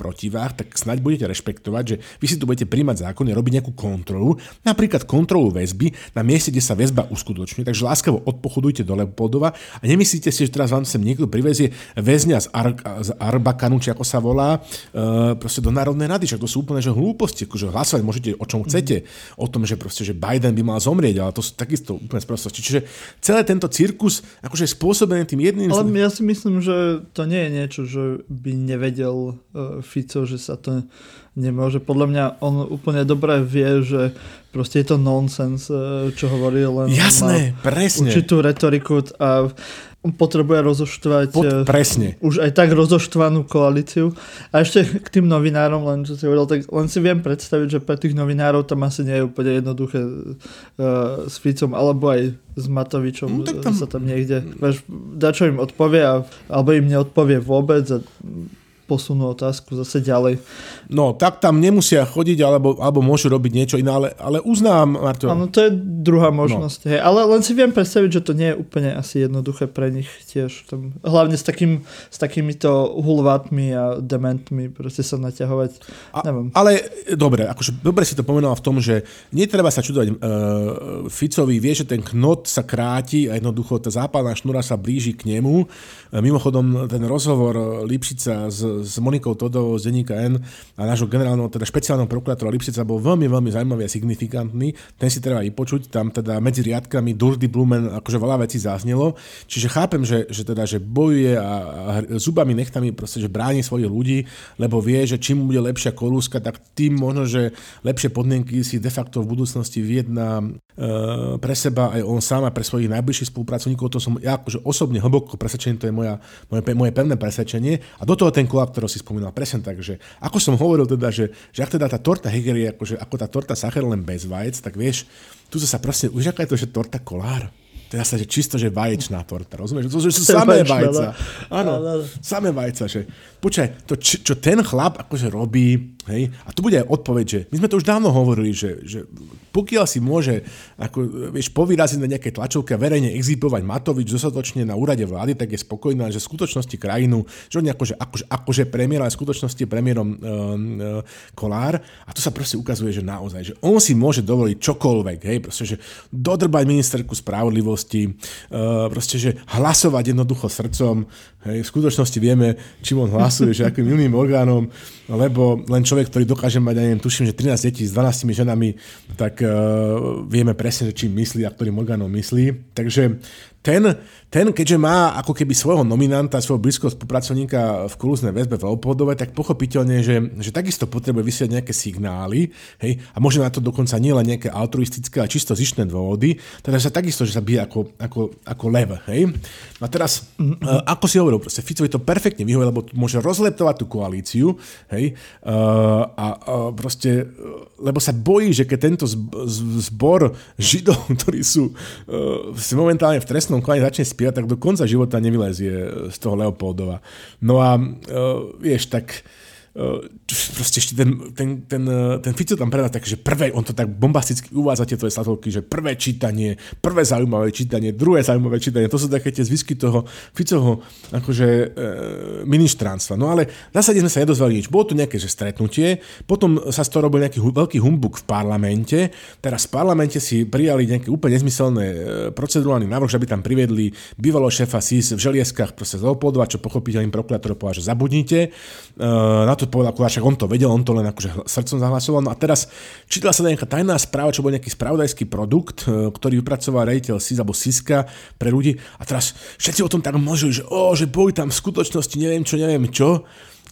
tak snaď budete rešpektovať, že vy si tu budete príjmať zákony, robiť nejakú kontrolu, napríklad kontrolu väzby na mieste, kde sa väzba uskutočňuje, takže láskavo odpochodujte do Leopoldova a nemyslíte si, že teraz vám sem niekto privezie väzňa z, Ar- z Arbakanu, či ako sa volá, e, proste do Národnej rady, však to sú úplne že hlúposti, akože hlasovať môžete o čom chcete, o tom, že proste, že Biden by mal zomrieť, ale to sú takisto úplne sprostosti. Čiže celý tento cirkus akože je spôsobený tým jedným... Ale ja si myslím, že to nie je niečo, že by nevedel uh, Fico, že sa to nemôže. Podľa mňa on úplne dobre vie, že proste je to nonsens, čo hovorí, len Jasné, presne. určitú retoriku a on potrebuje rozoštvať Pod, presne. už aj tak rozoštvanú koalíciu. A ešte k tým novinárom, len čo si hovoril, tak len si viem predstaviť, že pre tých novinárov tam asi nie je úplne jednoduché uh, s Ficom, alebo aj s Matovičom no, tak tam... sa tam niekde, vieš, dačo im odpovie, a, alebo im neodpovie vôbec a posunú otázku zase ďalej. No, tak tam nemusia chodiť, alebo, alebo môžu robiť niečo iné, ale, ale uznám, Marto. Áno, to je druhá možnosť. No. Hej. Ale len si viem predstaviť, že to nie je úplne asi jednoduché pre nich tiež. Tam, hlavne s, takým, s takýmito hulvátmi a dementmi proste sa naťahovať. A, Neviem. Ale dobre, akože dobre si to pomenoval v tom, že netreba sa čudovať uh, Ficovi, vie, že ten knot sa kráti a jednoducho tá západná šnúra sa blíži k nemu. Uh, mimochodom, ten rozhovor Lipšica s, s Monikou Todovou z Deníka N a nášho generálneho, teda špeciálneho prokurátora Lipšica bol veľmi, veľmi zaujímavý a signifikantný. Ten si treba počuť, tam teda medzi riadkami Durdy Blumen akože veľa vecí zaznelo. Čiže chápem, že, že teda, že bojuje a, a zubami, nechtami proste, že bráni svojich ľudí, lebo vie, že čím bude lepšia kolúska, tak tým možno, že lepšie podmienky si de facto v budúcnosti vyjedná e, pre seba aj on sám a pre svojich najbližších spolupracovníkov. To som ja akože osobne hlboko presvedčený, to je moja, moje, moje pevné presvedčenie. A do toho ten kolák ktorého si spomínal, presne tak, že ako som hovoril teda, že, že ak teda tá torta Heger je akože, ako tá torta Sacher len bez vajec, tak vieš, tu sa proste, už aká je to, že torta kolár? Teda sa, že čisto, že vaječná torta, rozumieš? To, sú samé vajca. Áno, samé vajca, že počkaj, to, čo, čo ten chlap akože robí, hej, a tu bude aj odpoveď, že my sme to už dávno hovorili, že, že pokiaľ si môže ako, vieš, povyraziť na nejaké tlačovke a verejne exhibovať Matovič dostatočne na úrade vlády, tak je spokojná, že v skutočnosti krajinu, že on akože, akože, akože premiér, ale v skutočnosti je premiérom um, uh, Kolár. A tu sa proste ukazuje, že naozaj, že on si môže dovoliť čokoľvek, hej, proste, že dodrbať ministerku spravodlivosti, uh, proste, že hlasovať jednoducho srdcom, hej, v skutočnosti vieme, čím on hlasuje, že akým orgánom, lebo len človek, ktorý dokáže mať, ja neviem, tuším, že 13 detí s 12 ženami, tak uh, vieme presne, že čím myslí a ktorým orgánom myslí. Takže ten, ten, keďže má ako keby svojho nominanta, svojho blízkoho spolupracovníka v kulúznej väzbe v Leopoldove, tak pochopiteľne, že, že takisto potrebuje vysiať nejaké signály hej, a môže na to dokonca nielen nejaké altruistické, ale čisto zištné dôvody, teda sa takisto, že sa bije ako, ako, ako lev. Hej. A teraz, mm-hmm. ako si hovoril, proste Ficovi to perfektne vyhovuje, lebo môže rozleptovať tú koalíciu hej, uh, a uh, proste, uh, lebo sa bojí, že keď tento zbor židov, [laughs] ktorí sú momentálne v trestnom trestnom konaní začne spievať, tak do konca života nevylezie z toho Leopoldova. No a uh, vieš, tak proste ešte ten, ten, ten, ten Fico tam predá tak, že prvé, on to tak bombasticky uvádza tie tvoje slatovky, že prvé čítanie, prvé zaujímavé čítanie, druhé zaujímavé čítanie, to sú také tie zvisky toho Ficoho akože e, ministránstva. No ale v zásade sme sa nedozvali nič. Bolo tu nejaké že stretnutie, potom sa z toho robil nejaký veľký humbuk v parlamente, teraz v parlamente si prijali nejaké úplne nezmyselné e, procedurálny návrh, že by tam priviedli bývalého šéfa SIS v želieskách proste Leopoldova, čo pochopiteľným prokurátor povedal, že zabudnite. E, na to povedal však on to vedel, on to len akože srdcom zahlasoval. No a teraz čítala sa nejaká tajná správa, čo bol nejaký spravodajský produkt, e, ktorý vypracoval rejiteľ SIS alebo SISKA pre ľudí. A teraz všetci o tom tak môžu, že, o, že boli tam v skutočnosti neviem čo, neviem čo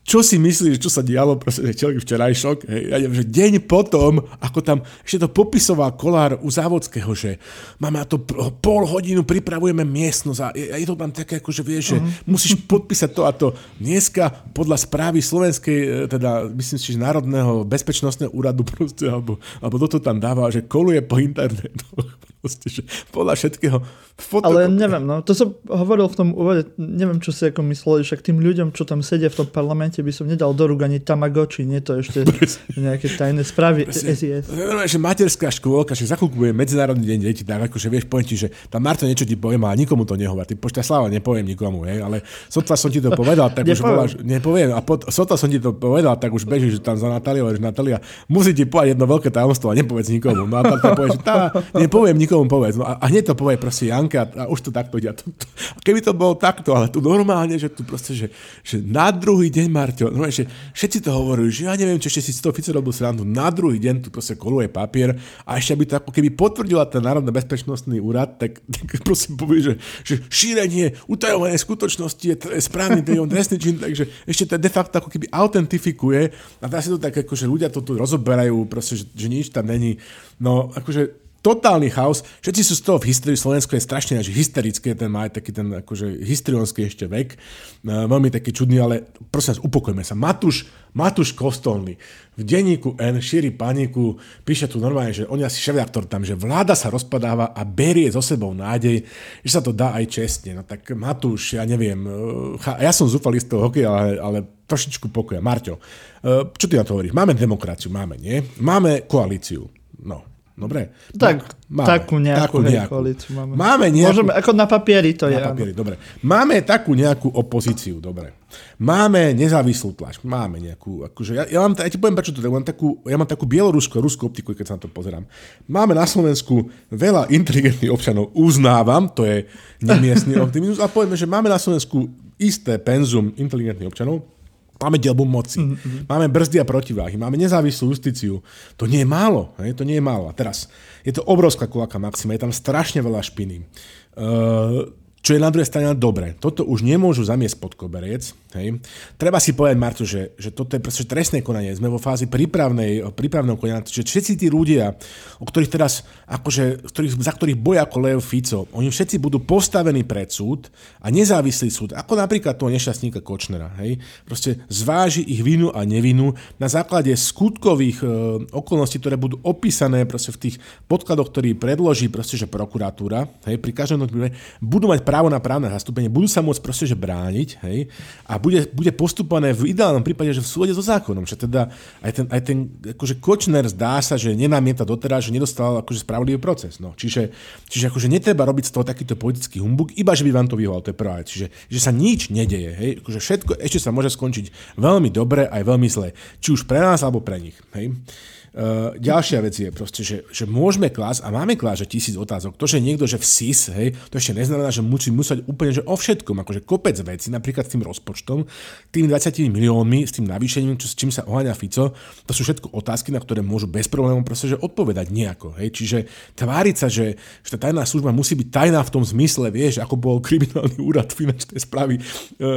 čo si myslíš, čo sa dialo, proste, človek včerajšok, hej, ja neviem, že deň potom, ako tam ešte to popisoval Kolár u Závodského, že máme na to pol hodinu, pripravujeme miestnosť a je, je to tam také, ako že vieš, uh-huh. že mhm. musíš podpísať to a to. Dneska podľa správy slovenskej, e, teda myslím si, že Národného bezpečnostného úradu proste, alebo, alebo to tam dáva, že koluje po internetu. [laughs] Proste, že podľa všetkého Fotokopie. Ale neviem, no, to som hovoril v tom úvode, neviem, čo si ako mysleli, však tým ľuďom, čo tam sedia v tom parlamente, by som nedal do rúk ani Tamagotchi, nie to ešte nejaké tajné správy SIS. No, že materská škôlka, že za chvíľku Medzinárodný deň detí, tak akože vieš, poviem ti, že tam Marto niečo ti poviem, ale nikomu to nehovorí. Ty pošťa sláva, nepoviem nikomu, hej, ale sotva som ti to povedal, tak už voláš, nepoviem, a pot, sotva som ti to povedal, tak už bežíš tam za Natáliou, že Natália musí ti povedať jedno veľké tajomstvo a nepovedz nikomu. No a tam povieš, tá, nepoviem nikomu povedz. No a, a hneď to povie proste Janka a, už to takto ide. To, to, keby to bolo takto, ale tu normálne, že tu proste, že, že na druhý deň, Marťo, no, že všetci to hovorili, že ja neviem, či ešte si z toho Fico robil srandu, na druhý deň tu proste koluje papier a ešte aby to ako keby potvrdila ten Národný bezpečnostný úrad, tak, tak [laughs] proste povie, že, že šírenie utajované skutočnosti je, správny [laughs] trestný čin, takže ešte to de facto ako keby autentifikuje a teraz si to tak, ako, že ľudia to tu rozoberajú, proste, že, že nič tam není. No, akože totálny chaos. Všetci sú z toho v histórii Slovensko je strašne že hysterické, ten má aj taký ten akože histrionský ešte vek. Uh, veľmi taký čudný, ale prosím vás, upokojme sa. Matúš, Matúš Kostolný v denníku N šíri paniku, píše tu normálne, že on je asi šéf tam, že vláda sa rozpadáva a berie so sebou nádej, že sa to dá aj čestne. No tak Matúš, ja neviem, uh, ja som zúfalý z toho hokeja, ale, ale trošičku pokoja. Marťo, uh, čo ty na to hovoríš? Máme demokraciu, máme, nie? Máme koalíciu. No, Dobre? Tak, máme, takú nejakú, takú nejakú. koalíciu máme. Máme nejakú... Môžeme, ako na papieri to na je. Na papieri, dobre. Máme takú nejakú opozíciu, dobre. Máme nezávislú tlač, máme nejakú, akože ja, ja, mám, ja ti poviem, prečo to ja mám takú, ja mám takú bieloruskú, ruskú optiku, keď sa na to pozerám. Máme na Slovensku veľa inteligentných občanov, uznávam, to je nemiestný [laughs] optimizmus, a povieme, že máme na Slovensku isté penzum inteligentných občanov, Máme dielbu moci, mm-hmm. máme brzdy a protiváhy, máme nezávislú justíciu. To nie je málo, hej? to nie je málo. A teraz, je to obrovská kulaká maxima, je tam strašne veľa špiny. Uh, čo je na druhej strane dobre. Toto už nemôžu zamiesť pod koberec. Hej. Treba si povedať, Marto, že, že toto je proste trestné konanie. Sme vo fázi prípravnej, prípravného konania. Že všetci tí ľudia, o ktorých teraz, akože, ktorých, za ktorých boja ako Leo Fico, oni všetci budú postavení pred súd a nezávislý súd, ako napríklad toho nešťastníka Kočnera. Hej. Proste zváži ich vinu a nevinu na základe skutkových e, okolností, ktoré budú opísané proste v tých podkladoch, ktorý predloží proste, že prokuratúra. Hej, pri každom budú mať právo právo na právne zastúpenie, budú sa môcť proste že brániť hej, a bude, bude postupované v ideálnom prípade, že v súlade so zákonom. Že teda aj ten, aj ten akože Kočner zdá sa, že nenamieta doteraz, že nedostal akože spravodlivý proces. No. Čiže, čiže akože netreba robiť z toho takýto politický humbuk, iba že by vám to vyhovalo, to je prvá. Čiže že sa nič nedeje. Hej. Akože všetko ešte sa môže skončiť veľmi dobre aj veľmi zle. Či už pre nás alebo pre nich. Hej. Uh, ďalšia vec je proste, že, že môžeme klásť a máme klásť, že tisíc otázok. To, že niekto, že v SIS, hej, to ešte neznamená, že musí musieť úplne, že o všetkom, akože kopec veci, napríklad s tým rozpočtom, tým 20 miliónmi, s tým navýšením, čo, s čím sa oháňa Fico, to sú všetko otázky, na ktoré môžu bez problémov proste, že odpovedať nejako. Hej. Čiže tváriť sa, že, že tá tajná služba musí byť tajná v tom zmysle, vieš, ako bol kriminálny úrad finančnej správy, e,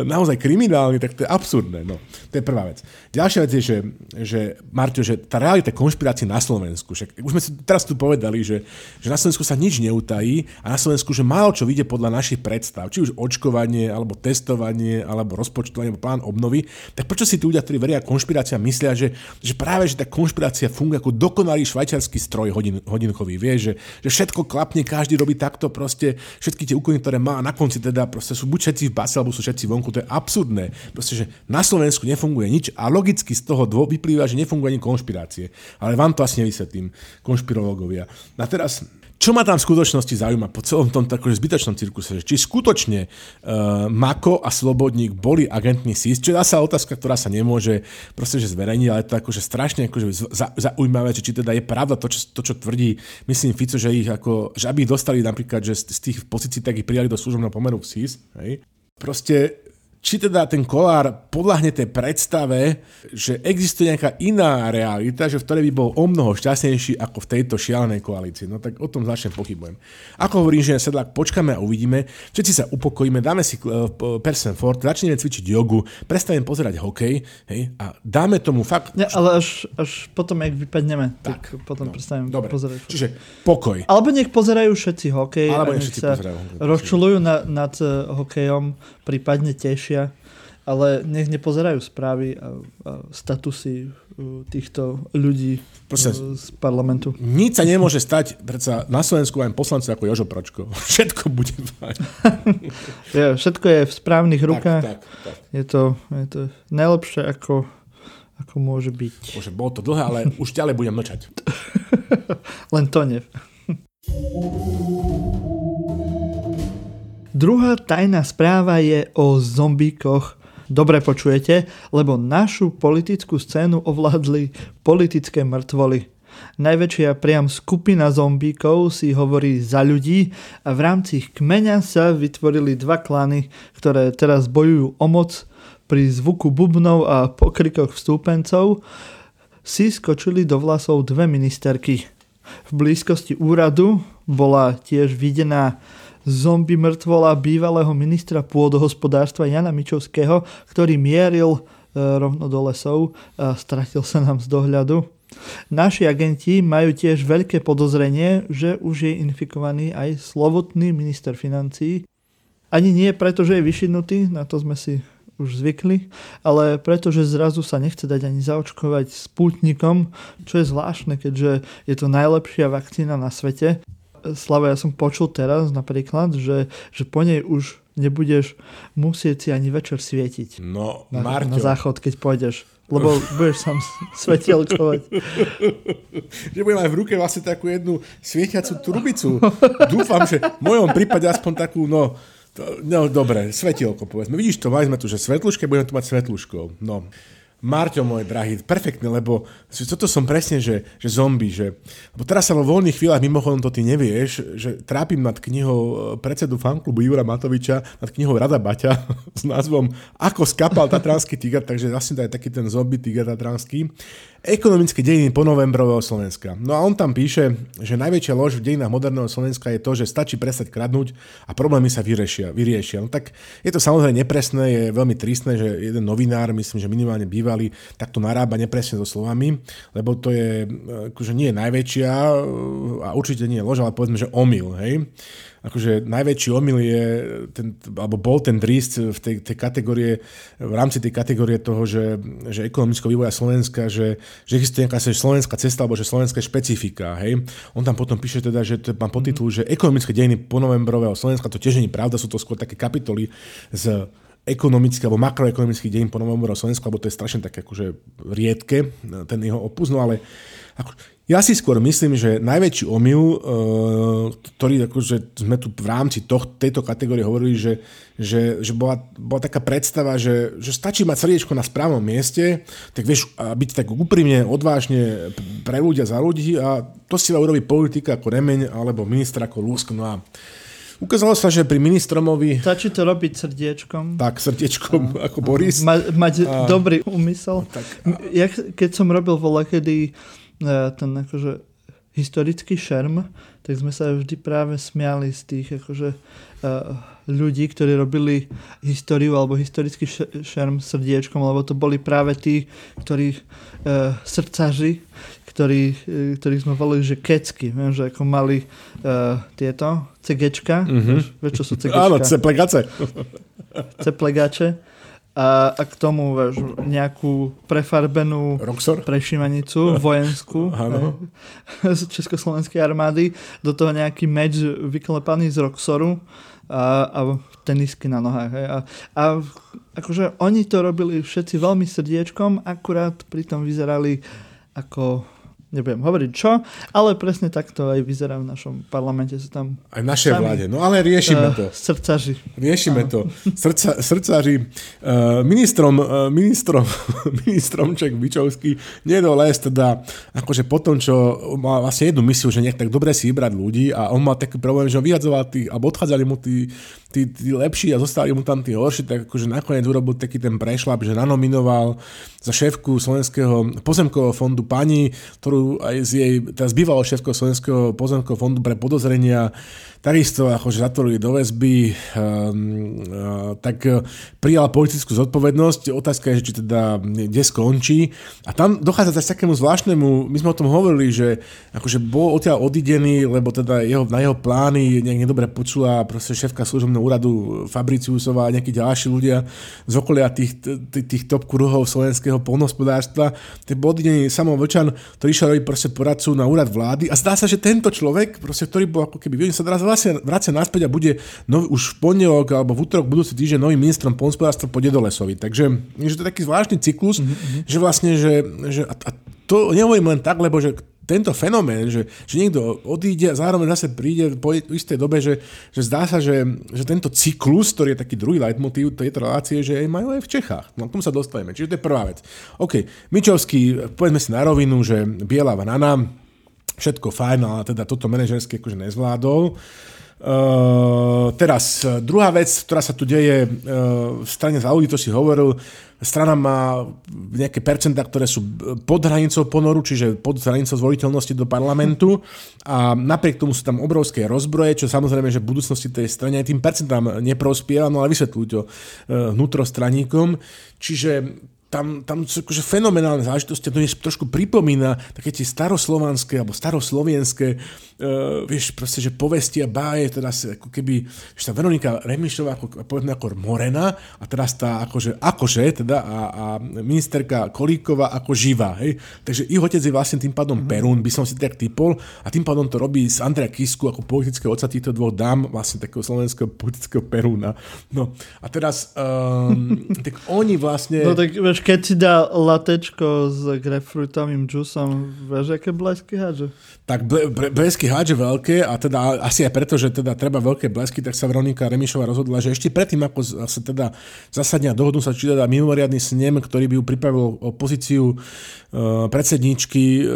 naozaj kriminálny, tak to je absurdné. No. To je prvá vec. Ďalšia vec je, že, že Marťo, že tá realita konšpirácie na Slovensku. Však už sme si teraz tu povedali, že, že na Slovensku sa nič neutají a na Slovensku, že málo čo vyjde podľa našich predstav, či už očkovanie, alebo testovanie, alebo rozpočtovanie, alebo plán obnovy, tak prečo si tí ľudia, ktorí veria konšpirácia, myslia, že, že práve že tá konšpirácia funguje ako dokonalý švajčiarsky stroj hodin, hodinkový, vie, že, že všetko klapne, každý robí takto proste, všetky tie úkony, ktoré má a na konci teda proste sú buď všetci v base, alebo sú všetci vonku, to je absurdné. Proste, že na Slovensku nefunguje nič a logicky z toho dvo vyplýva, že nefunguje ani konšpirácie. Ale vám to asi nevysvetlím, konšpirológovia. A teraz, čo ma tam v skutočnosti zaujíma po celom tom takom zbytočnom cirkuse, či skutočne uh, Mako a Slobodník boli agentní SIS, čo je zase otázka, ktorá sa nemôže proste že zverejniť, ale to akože strašne akože zaujímavé, či, teda je pravda to čo, to, čo tvrdí, myslím Fico, že ich ako, že aby ich dostali napríklad, že z tých pozícií, tak ich prijali do služobného pomeru v SIS, hej. Proste či teda ten kolár podľahne tej predstave, že existuje nejaká iná realita, že v ktorej by bol o mnoho šťastnejší ako v tejto šialenej koalícii. No tak o tom začne pochybujem. Ako hovorí inžinier Sedlák, počkáme a uvidíme, všetci sa upokojíme, dáme si uh, percent fort, začneme cvičiť jogu, prestaneme pozerať hokej hej, a dáme tomu fakt... Ja, ale až, až potom, ak vypadneme, tak, tak potom no, prestaneme dobre. pozerať. Čiže pokoj. Alebo nech pozerajú všetci hokej Alebo nech všetci sa rozčulujú nad, nad uh, hokejom, prípadne tešia riešia, ale nech nepozerajú správy a, a statusy uh, týchto ľudí Proste, uh, z parlamentu. Nič sa nemôže stať, predsa na Slovensku aj poslanci ako Jožo Pročko. [laughs] Všetko bude fajn. [laughs] ja, všetko je v správnych rukách. Tak, tak, tak. Je, to, je to najlepšie, ako, ako môže byť. Bože, bolo to dlhé, ale už ďalej budem mlčať. [laughs] Len to nie. Druhá tajná správa je o zombíkoch. Dobre počujete, lebo našu politickú scénu ovládli politické mŕtvoly. Najväčšia priam skupina zombíkov si hovorí za ľudí a v rámci ich kmeňa sa vytvorili dva klany, ktoré teraz bojujú o moc pri zvuku bubnov a pokrikoch vstúpencov si skočili do vlasov dve ministerky. V blízkosti úradu bola tiež videná zombie mŕtvola bývalého ministra pôdohospodárstva Jana Mičovského, ktorý mieril e, rovno do lesov a stratil sa nám z dohľadu. Naši agenti majú tiež veľké podozrenie, že už je infikovaný aj slovotný minister financí. Ani nie preto, že je vyšinutý, na to sme si už zvykli, ale pretože zrazu sa nechce dať ani zaočkovať spútnikom, čo je zvláštne, keďže je to najlepšia vakcína na svete. Slava, ja som počul teraz napríklad, že, že po nej už nebudeš musieť si ani večer svietiť. No, na, Marťo. na záchod, keď pôjdeš. Lebo budeš sám [laughs] svetielkovať. [laughs] že budem mať v ruke vlastne takú jednu svietiacu trubicu. Dúfam, že v mojom prípade aspoň takú, no, to, no dobre, svetielko povedzme. Vidíš to, mali sme tu, že svetluške, budeme tu mať svetluškou. No. Marťo, môj drahý, perfektne, lebo toto som presne, že, že zombie, že... Lebo teraz sa vo voľných chvíľach, mimochodom to ty nevieš, že trápim nad knihou e, predsedu fanklubu Jura Matoviča, nad knihou Rada Baťa [laughs] s názvom Ako skapal Tatranský tiger, takže vlastne to je taký ten zombie tiger tatranský. Ekonomické dejiny po novembrového Slovenska. No a on tam píše, že najväčšia lož v dejinách moderného Slovenska je to, že stačí prestať kradnúť a problémy sa vyriešia. vyriešia. No tak je to samozrejme nepresné, je veľmi tristné, že jeden novinár, myslím, že minimálne bývalý, takto narába nepresne so slovami, lebo to je, akože nie je najväčšia a určite nie je lož, ale povedzme, že omyl, hej akože najväčší omyl je, ten, alebo bol ten drist v tej, tej kategórie, v rámci tej kategórie toho, že, že ekonomického vývoja Slovenska, že, že existuje nejaká slovenská cesta, alebo že slovenské špecifika, hej. On tam potom píše teda, že to mám podtitul, že ekonomické dejiny po novembrového Slovenska, to tiež nie je pravda, sú to skôr také kapitoly z ekonomických alebo makroekonomických dejín po novembrového Slovensku, lebo to je strašne také akože riedke, ten jeho opus, no ale ako, ja si skôr myslím, že najväčší omyl, uh, ktorý akože sme tu v rámci toh, tejto kategórie hovorili, že, že, že bola, bola taká predstava, že, že stačí mať srdiečko na správnom mieste, tak vieš, a byť tak úprimne, odvážne pre ľudia za ľudí a to si urobí politika ako Remeň alebo ministra ako Lúsk. No a Ukázalo sa, že pri ministromovi... Stačí to robiť srdiečkom. Tak, srdiečkom a, ako Boris. Ma, mať a, dobrý úmysel. Tak, a... ja, keď som robil voľa, kedy E, ten akože historický šerm, tak sme sa vždy práve smiali z tých akože uh, ľudí, ktorí robili históriu alebo historický šerm srdiečkom, lebo to boli práve tí, ktorí uh, srdcaži, ktorí, uh, ktorých sme volili, že kecky, viem, že ako mali uh, tieto cegečka, mm-hmm. vieš, vieš, čo sú cegečka? Áno, ceplegace. Ceplegače a, a k tomu veš, nejakú prefarbenú Roxor? prešimanicu [laughs] vojenskú [laughs] z Československej armády, do toho nejaký meč vyklepaný z Roxoru a, a tenisky na nohách. Hej. A, a akože oni to robili všetci veľmi srdiečkom, akurát pritom vyzerali ako nebudem hovoriť čo, ale presne takto aj vyzerá v našom parlamente. Sú tam aj v našej sami, vláde. No ale riešime uh, to. Srdcaži. Riešime to. Srdca, srdcaži. Uh, ministrom, uh, ministrom, [laughs] ministrom Ček Bičovský nedol teda akože po tom, čo mal vlastne jednu misiu, že nech tak dobre si vybrať ľudí a on mal taký problém, že on vyhadzoval tých, alebo odchádzali mu tí, tí, tí lepší a zostali mu tam tí horší, tak akože nakoniec urobil taký ten prešlap, že nanominoval za šéfku Slovenského pozemkového fondu pani, ktorú aj z jej, teraz bývalého šéfko Slovenského pozemkového fondu pre podozrenia takisto akože zatvorili do väzby, um, uh, tak uh, prijala politickú zodpovednosť. Otázka je, či teda kde skončí. A tam dochádza k takému zvláštnemu, my sme o tom hovorili, že akože bol odtiaľ odidený, lebo teda jeho, na jeho plány nejak nedobre počula proste šéfka služobného úradu Fabriciusová a nejakí ďalší ľudia z okolia tých, tých, tých top kruhov slovenského polnohospodárstva. Ten bol odidený Samo Vlčan, ktorý išiel robiť proste poradcu na úrad vlády a zdá sa, že tento človek, proste, ktorý bol ako keby, sa teraz vracia, vracia naspäť a bude nový, už v pondelok alebo v útorok budúci týždeň novým ministrom polnospodárstva po Dedolesovi. Takže že to je taký zvláštny cyklus, mm-hmm. že vlastne, že, že a, a to nehovorím len tak, lebo že tento fenomén, že, že niekto odíde a zároveň zase príde po istej dobe, že, že zdá sa, že, že tento cyklus, ktorý je taký druhý leitmotív tejto relácie, že majú aj v Čechách. No k tomu sa dostaneme. Čiže to je prvá vec. OK, Mičovský, povedzme si na rovinu, že biela banana, všetko fajn, ale teda toto manažerské akože nezvládol. Uh, teraz, druhá vec, ktorá sa tu deje uh, v strane za ľudí, to si hovoril, strana má nejaké percentá, ktoré sú pod hranicou ponoru, čiže pod hranicou zvoliteľnosti do parlamentu a napriek tomu sú tam obrovské rozbroje, čo samozrejme, že v budúcnosti tej strane aj tým percentám neprospieva, no ale vysvetľujú to uh, vnútrostraníkom. Čiže tam, tam sú akože fenomenálne záležitosti, to mi trošku pripomína také tie staroslovanské alebo staroslovenské, uh, vieš, proste, že povesti a báje, teraz ako keby, že tá Veronika Remišová, ako, povedzme ako Morena a teraz tá akože, akože teda a, a ministerka Kolíková ako živá, hej. Takže ich otec je vlastne tým pádom mm-hmm. Perún, by som si tak typol a tým pádom to robí z Andrea Kisku ako politického otca týchto dvoch dám, vlastne takého slovenského politického Perúna. No a teraz, um, [laughs] tak oni vlastne... No tak vieš, keď si dá latečko s grapefruitovým džusom, vieš, aké blesky hádže? Tak ble, ble, blesky hádže veľké a teda asi aj preto, že teda treba veľké blesky, tak sa Veronika Remišová rozhodla, že ešte predtým, ako sa teda zasadnia dohodnú sa, či teda mimoriadný snem, ktorý by ju pripravil o pozíciu uh, predsedničky uh,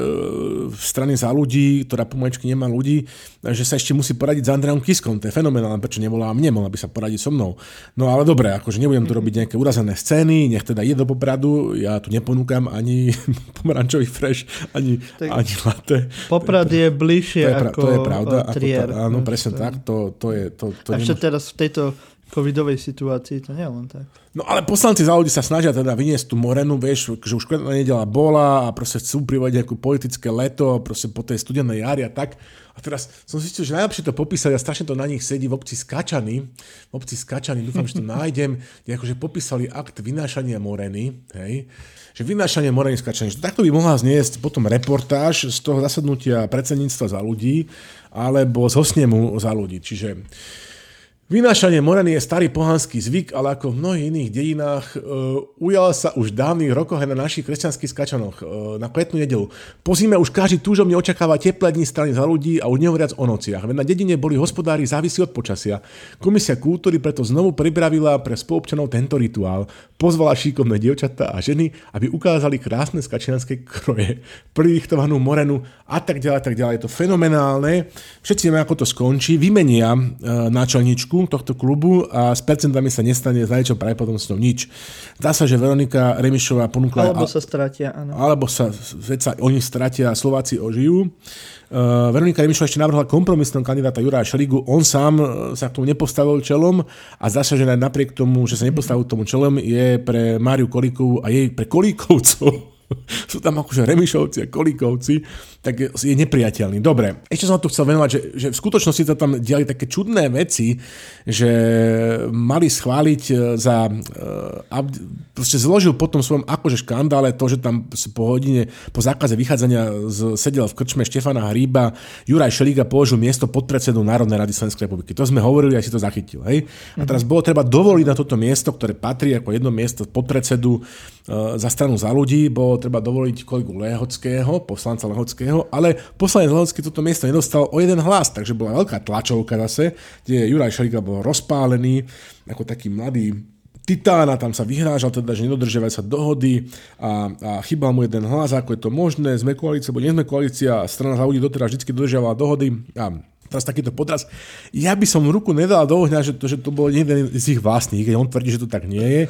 strany za ľudí, ktorá pomaličky nemá ľudí, že sa ešte musí poradiť s Andreom Kiskom. To je fenomenálne, prečo nevolá mne, mohla by sa poradiť so mnou. No ale dobre, akože nebudem tu robiť nejaké urazené scény, nech teda je do Popradu, ja tu neponúkam ani [laughs] pomerančový fresh, ani, tak ani latte. Poprad je bližšie to je, ako to je pravda, trier. Ako tá, áno, presne to... tak, to, to je... To, to A ešte teraz v tejto covidovej situácii to nie je len tak. No ale poslanci za ľudí sa snažia teda vyniesť tú morenu, vieš, že už nedela bola a proste chcú privodiť nejakú politické leto, proste po tej studenej jari a tak. A teraz som zistil, že najlepšie to popísali a strašne to na nich sedí v obci Skačany. V obci Skačany, dúfam, že to nájdem, kde akože popísali akt vynášania moreny, hej že vynášanie moreny skačania, že takto by mohla zniesť potom reportáž z toho zasadnutia predsedníctva za ľudí alebo z hosnemu za ľudí. Čiže Vynášanie moreny je starý pohanský zvyk, ale ako v mnohých iných dejinách e, ujal sa už dávnych rokoch aj na našich kresťanských skačanoch e, na kvetnú nedelu. Po zime už každý túžobne očakáva teplé dni strany za ľudí a už nehovoriac o nociach. Veď na dedine boli hospodári závisí od počasia. Komisia kultúry preto znovu pripravila pre spolupčanov tento rituál. Pozvala šikovné dievčatá a ženy, aby ukázali krásne skačianské [laughs] kroje, pridichtovanú morenu a tak ďalej, tak ďalej. Je to fenomenálne. Všetci vieme, ako to skončí. Vymenia e, náčelničku fanúšku tohto klubu a s percentami sa nestane za niečo pravdepodobnosťou nič. Dá sa, že Veronika Remišová ponúkla... Alebo sa stratia, áno. Alebo sa, sa oni stratia a Slováci ožijú. Uh, Veronika Remišová ešte navrhla kompromisného kandidáta Juraja Šeligu. On sám uh, sa k tomu nepostavil čelom a zdá sa, že napriek tomu, že sa nepostavil tomu čelom, je pre Máriu Kolíkovú a jej pre Kolíkovcov [laughs] sú tam akože Remišovci a Kolíkovci, tak je nepriateľný. Dobre, ešte som to chcel venovať, že, že v skutočnosti sa tam diali také čudné veci, že mali schváliť e, za... Uh, proste zložil potom svojom akože škandále to, že tam po hodine, po zákaze vychádzania z, sedel v krčme Štefana Hríba, Juraj Šeliga položil miesto podpredsedu Národnej rady Slovenskej republiky. To sme hovorili, aj si to zachytil. Hej? A teraz bolo treba dovoliť na toto miesto, ktoré patrí ako jedno miesto podpredsedu uh, za stranu za ľudí, bolo treba dovoliť kolegu Lehockého, poslanca Lehockého, iného, ale poslanec Lehocký toto miesto nedostal o jeden hlas, takže bola veľká tlačovka zase, kde Juraj Šeliga bol rozpálený ako taký mladý titána, tam sa vyhrážal teda, že nedodržiavajú sa dohody a, a chýbal mu jeden hlas, ako je to možné, sme koalícia, alebo nie sme koalícia, strana za ľudí doteraz vždy dodržiavala dohody a teraz takýto podraz. Ja by som ruku nedal do ohňa, že to, že to bol jeden z ich vlastných, keď on tvrdí, že to tak nie je.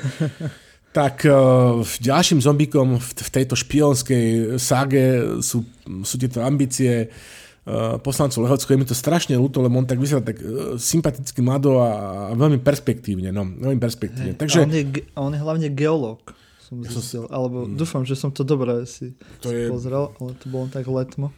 Tak uh, ďalším zombíkom v, v tejto špionskej ságe sú, sú tieto ambície uh, poslancov Lehockého. Je mi to strašne ľúto, lebo on tak vyzerá tak uh, sympaticky mlado a, a veľmi perspektívne. No, veľmi perspektívne. Hey, Takže, on, je, on je hlavne geológ. Som zistil, alebo mm. dúfam, že som to dobre si, to si je, pozrel, ale to bolo tak letmo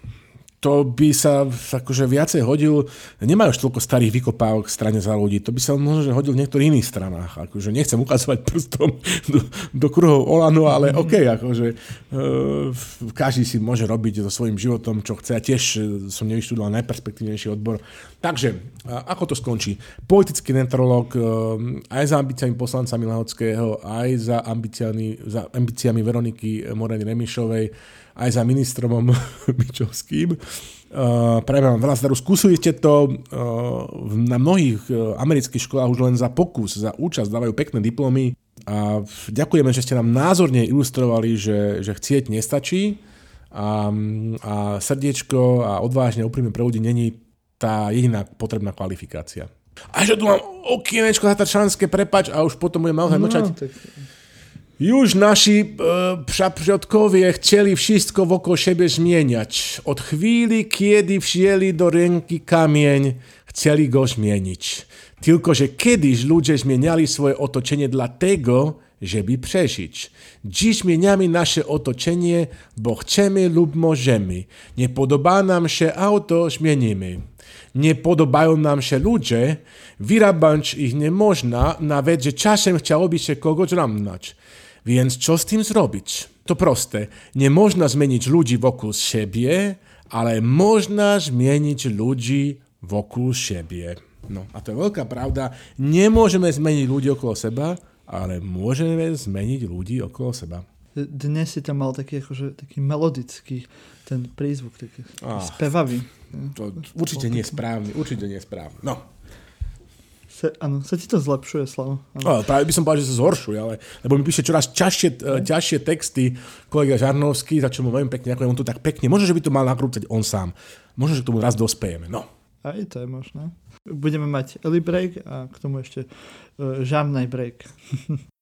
to by sa akože viacej hodil, nemajú už toľko starých vykopávok v strane za ľudí, to by sa možno hodil v niektorých iných stranách. Akože nechcem ukazovať prstom do, do kruhov Olano, ale. [laughs] OK, akože uh, každý si môže robiť so svojím životom, čo chce. Ja tiež e, som nevyštudoval najperspektívnejší odbor. Takže, ako to skončí? Politický netrolog uh, aj za ambíciami poslanca Milahockého, aj za ambíciami, za ambíciami Veroniky Moreny Remišovej, aj za ministrom Mičovským. [laughs] Uh, prajem vám veľa zdaru. Skúsujte to. Uh, na mnohých uh, amerických školách už len za pokus, za účasť dávajú pekné diplomy a ďakujeme, že ste nám názorne ilustrovali, že, že chcieť nestačí a, a srdiečko a odvážne úprimne pre ľudí není tá jediná potrebná kvalifikácia. A že tu mám okienečko za Tatršanské, prepač, a už potom budem naozaj no, mlčať. Tak... Już nasi e, przodkowie chcieli wszystko wokół siebie zmieniać. Od chwili, kiedy wzięli do ręki kamień, chcieli go zmienić. Tylko, że kiedyś ludzie zmieniali swoje otoczenie dlatego, żeby przeżyć. Dziś zmieniamy nasze otoczenie, bo chcemy lub możemy. Nie podoba nam się auto, zmienimy. Nie podobają nam się ludzie, wyrabiać ich nie można, nawet że czasem chciałoby się kogoś ramnąć. Więc co z tym zrobić? To proste. Nie można zmienić ludzi wokół siebie, ale można zmienić ludzi wokół siebie. No a to je veľká pravda. Nemôžeme zmeniť ľudí okolo seba, ale môžeme zmeniť ľudí okolo seba. Dnes si tam mal taký, akože, taký melodický ten prízvuk, taký ah, spevavý. To určite nie je správny, určite nie je správny. No, sa, áno, sa ti to zlepšuje, Slavo. No, práve by som povedal, že sa zhoršuje, ale, lebo mi píše čoraz ťažšie, uh, ťažšie texty kolega Žarnovský, za čo mu veľmi pekne, ako on to tak pekne, možno, že by to mal nakrúcať on sám. Možno, že k tomu raz dospejeme, no. Aj to je možné. Budeme mať Eli break a k tomu ešte uh, Žarnej break. [laughs]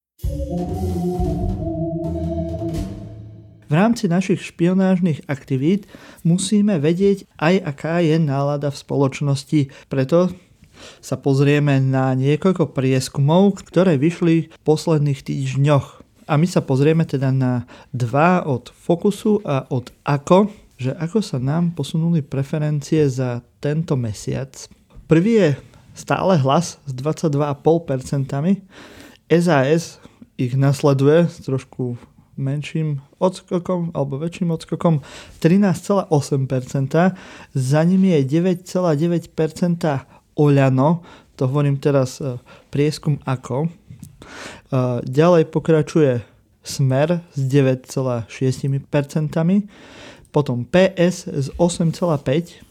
V rámci našich špionážnych aktivít musíme vedieť aj aká je nálada v spoločnosti. Preto sa pozrieme na niekoľko prieskumov, ktoré vyšli v posledných týždňoch. A my sa pozrieme teda na dva od Fokusu a od Ako, že ako sa nám posunuli preferencie za tento mesiac. Prvý je stále hlas s 22,5%. SAS ich nasleduje s trošku menším odskokom alebo väčším odskokom 13,8%, za nimi je 9,9% Oľano, to hovorím teraz e, prieskum ako. E, ďalej pokračuje Smer s 9,6%, potom PS s 8,5%,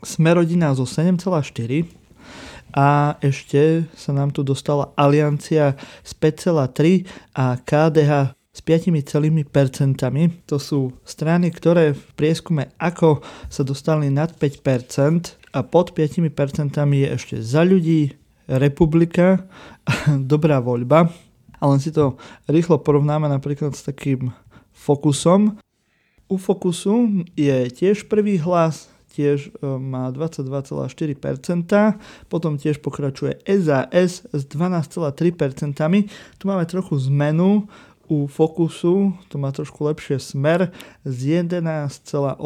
Smerodina zo 7,4% a ešte sa nám tu dostala Aliancia s 5,3% a KDH s 5,5%. To sú strany, ktoré v prieskume ako sa dostali nad 5%, a pod 5% je ešte za ľudí, republika, [laughs] dobrá voľba. A len si to rýchlo porovnáme napríklad s takým Fokusom. U Fokusu je tiež prvý hlas, tiež e, má 22,4%, potom tiež pokračuje SAS s 12,3%. Tu máme trochu zmenu, u Focusu to má trošku lepšie smer s 11,8%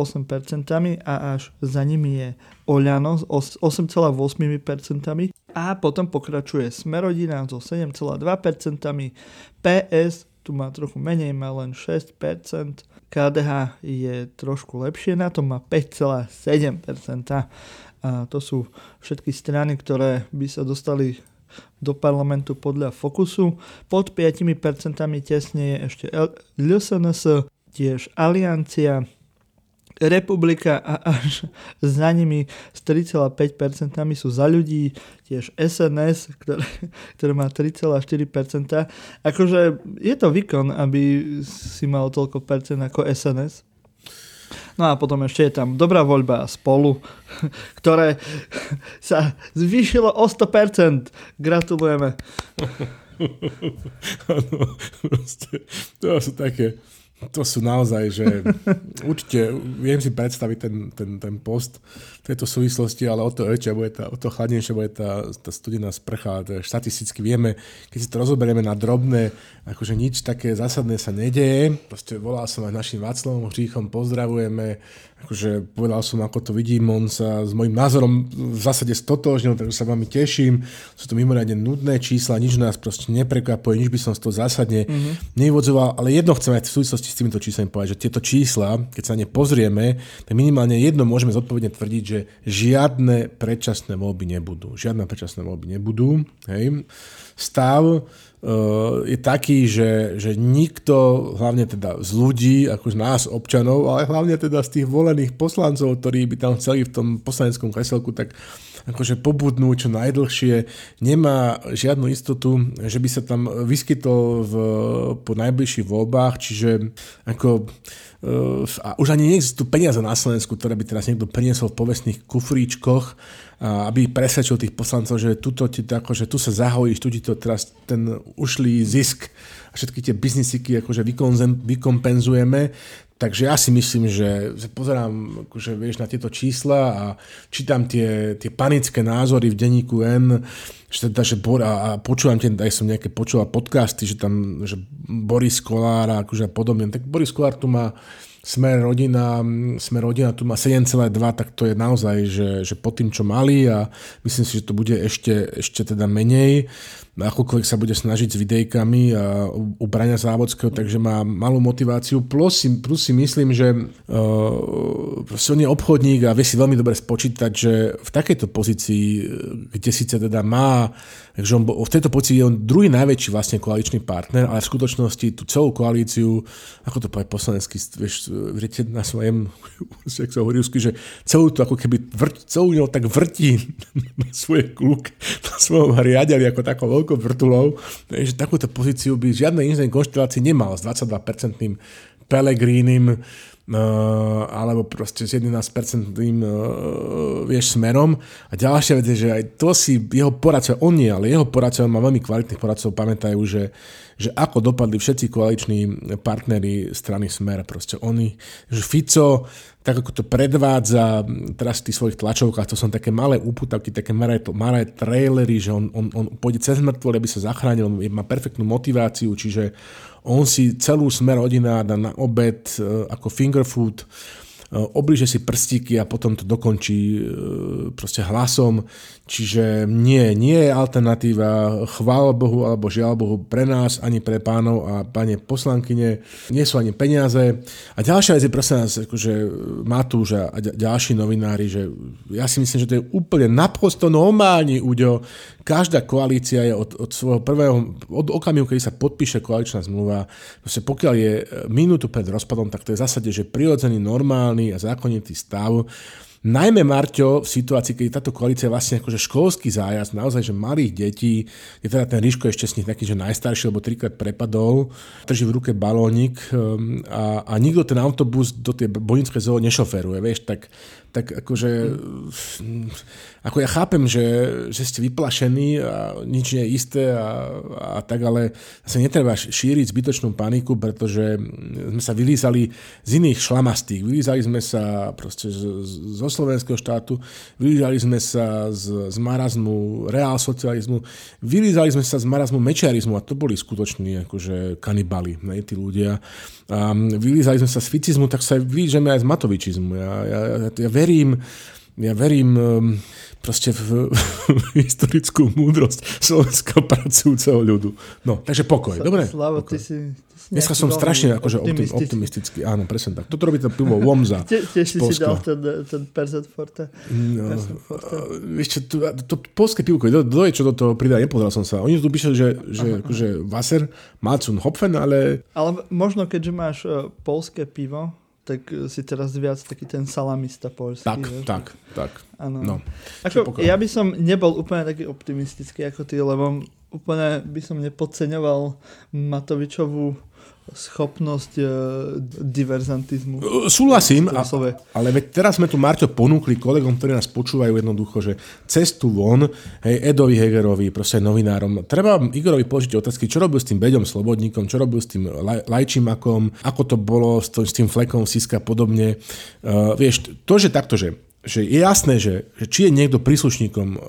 a až za nimi je Oľano s 8,8% a potom pokračuje Smerodina so 7,2%, PS tu má trochu menej, má len 6%, KDH je trošku lepšie na to, má 5,7%. A to sú všetky strany, ktoré by sa dostali do parlamentu podľa Fokusu. Pod 5% tesne je ešte LSNS, tiež Aliancia, Republika a až za nimi s 3,5% sú za ľudí, tiež SNS, ktoré, ktoré má 3,4%. Akože je to výkon, aby si mal toľko percent ako SNS. No a potom ešte je tam dobrá voľba spolu, ktoré sa zvýšilo o 100%. Gratulujeme. [laughs] Ano, proste, to sú také to sú naozaj, že [laughs] určite viem si predstaviť ten, ten, ten post v tejto súvislosti, ale o to väčšia bude tá, o to chladnejšia bude tá, tá studená sprcha. Je, štatisticky vieme, keď si to rozoberieme na drobné, akože nič také zásadné sa nedeje. Proste volal som aj našim Václavom Hříchom, pozdravujeme, akože povedal som, ako to vidím, on sa s mojim názorom v zásade stotožnil, takže sa veľmi teším. Sú to mimoriadne nudné čísla, nič nás proste neprekvapuje, nič by som z toho zásadne mm-hmm. nevyvodzoval, ale jedno chcem aj v súvislosti s týmito číslami povedať, že tieto čísla, keď sa na ne pozrieme, tak minimálne jedno môžeme zodpovedne tvrdiť, že žiadne predčasné voľby nebudú. Žiadne predčasné voľby nebudú. Hej. Stav je taký, že, že nikto, hlavne teda z ľudí, ako z nás občanov, ale hlavne teda z tých volených poslancov, ktorí by tam chceli v tom poslaneckom kreselku, tak akože pobudnú čo najdlhšie, nemá žiadnu istotu, že by sa tam vyskytol v, po najbližších voľbách, čiže ako a už ani neexistujú peniaze na Slovensku, ktoré by teraz niekto priniesol v povestných kufríčkoch, aby presvedčil tých poslancov, že, tuto ti akože tu sa zahojíš, tu ti to teraz ten ušlý zisk a všetky tie biznisiky akože vykompenzujeme. Takže ja si myslím, že, že pozerám akože, vieš, na tieto čísla a čítam tie, tie panické názory v denníku N, že teda, že Bor, a, a počúvam tie, aj som nejaké počúval podcasty, že tam, že Boris Kolár a akože podobne. Tak Boris Kolár tu má Smer rodina, Smer rodina tu má 7,2, tak to je naozaj, že, že pod tým, čo mali a myslím si, že to bude ešte, ešte teda menej akokoľvek sa bude snažiť s videjkami a u Braňa Závodského, takže má malú motiváciu. Plus plus si myslím, že uh, on je obchodník a vie si veľmi dobre spočítať, že v takejto pozícii, kde síce teda má, takže on, v tejto pozícii je on druhý najväčší vlastne koaličný partner, ale v skutočnosti tú celú koalíciu, ako to povie poslanecký, vieš, viete, na svojom, [laughs] jak sa hovorí, že celú to ako keby vrt, celú tak vrtí [laughs] na svoje kľúk, na svojom riadeli ako takou veľkou vrtulou, že takúto pozíciu by žiadne inej konštelácii nemal s 22-percentným Pelegrínim, Alebo proste s 11-percentným uh, vieš, smerom. A ďalšia vec je, že aj to si jeho poradcov, on nie, ale jeho poradcov, má veľmi kvalitných poradcov, pamätajú, že, že ako dopadli všetci koaliční partnery strany Smer. Proste oni, že Fico, tak ako to predvádza teraz v tých svojich tlačovkách, to sú také malé úputavky, také malé, malé trailery, že on, on, on pôjde cez mŕtvo, aby sa zachránil, má perfektnú motiváciu, čiže on si celú smer rodina dá na obed e, ako finger food, e, obliže si prstíky a potom to dokončí e, proste hlasom. Čiže nie, nie je alternatíva, chvál Bohu alebo žiaľ Bohu pre nás, ani pre pánov a pane poslankyne, nie sú ani peniaze. A ďalšia vec je prosím nás, akože Matúš a ďalší novinári, že ja si myslím, že to je úplne naprosto normálny úďo, každá koalícia je od, od svojho prvého, od okamihu, keď sa podpíše koaličná zmluva, proste pokiaľ je e, minútu pred rozpadom, tak to je v zásade, že prirodzený, normálny a zákonitý stav. Najmä Marťo v situácii, keď táto koalícia je vlastne akože školský zájazd, naozaj, že malých detí, je teda ten Ríško ešte z nich taký, že najstarší, lebo trikrát prepadol, drží v ruke balónik um, a, a nikto ten autobus do tej bojnické zoo nešoferuje, vieš, tak tak akože, ako ja chápem, že, že ste vyplašení a nič nie je isté a, a tak, ale sa netreba šíriť zbytočnú paniku, pretože sme sa vylízali z iných šlamastík. Vylízali sme sa proste z, zo slovenského štátu, vylízali sme sa z, z marazmu reál socializmu, vylízali sme sa z marazmu mečiarizmu a to boli skutoční akože kanibali, ne, tí ľudia. A vylízali sme sa z ficizmu, tak sa vylížeme aj z matovičizmu. Ja, ja, ja, ja verím, ja verím um, proste [laughs] v, historickú múdrosť slovenského pracujúceho ľudu. No, takže pokoj, dobre? Slavo, pokoj. ty si, ty si Dneska som strašne akože optimistický. optimistický. Áno, presne tak. Toto robí to pivo Womza [laughs] Tiež si si dal ten, ten Percent Forte. No, vieš čo, to, to, to polské pivko, kto je, čo do toho pridá, nepozeral som sa. Oni tu píšu, že, že akože Wasser, Malzun, Hopfen, ale... Ale možno, keďže máš uh, polské pivo, tak eh, si teraz viac taký ten salamista polský. Tak, vieš? tak, tak. Áno. No. Ako, ja by som nebol úplne taký optimistický ako ty, lebo úplne by som nepodceňoval Matovičovú schopnosť uh, diverzantizmu. Uh, súhlasím, a, ale veď teraz sme tu, Marťo, ponúkli kolegom, ktorí nás počúvajú jednoducho, že cestu von, hej, Edovi Hegerovi, proste novinárom, treba Igorovi položiť otázky, čo robil s tým Beďom Slobodníkom, čo robil s tým laj, Lajčimakom, ako to bolo s, to, s tým Flekom Siska podobne. Uh, vieš, to, že takto, že že je jasné, že, že či je niekto príslušníkom uh,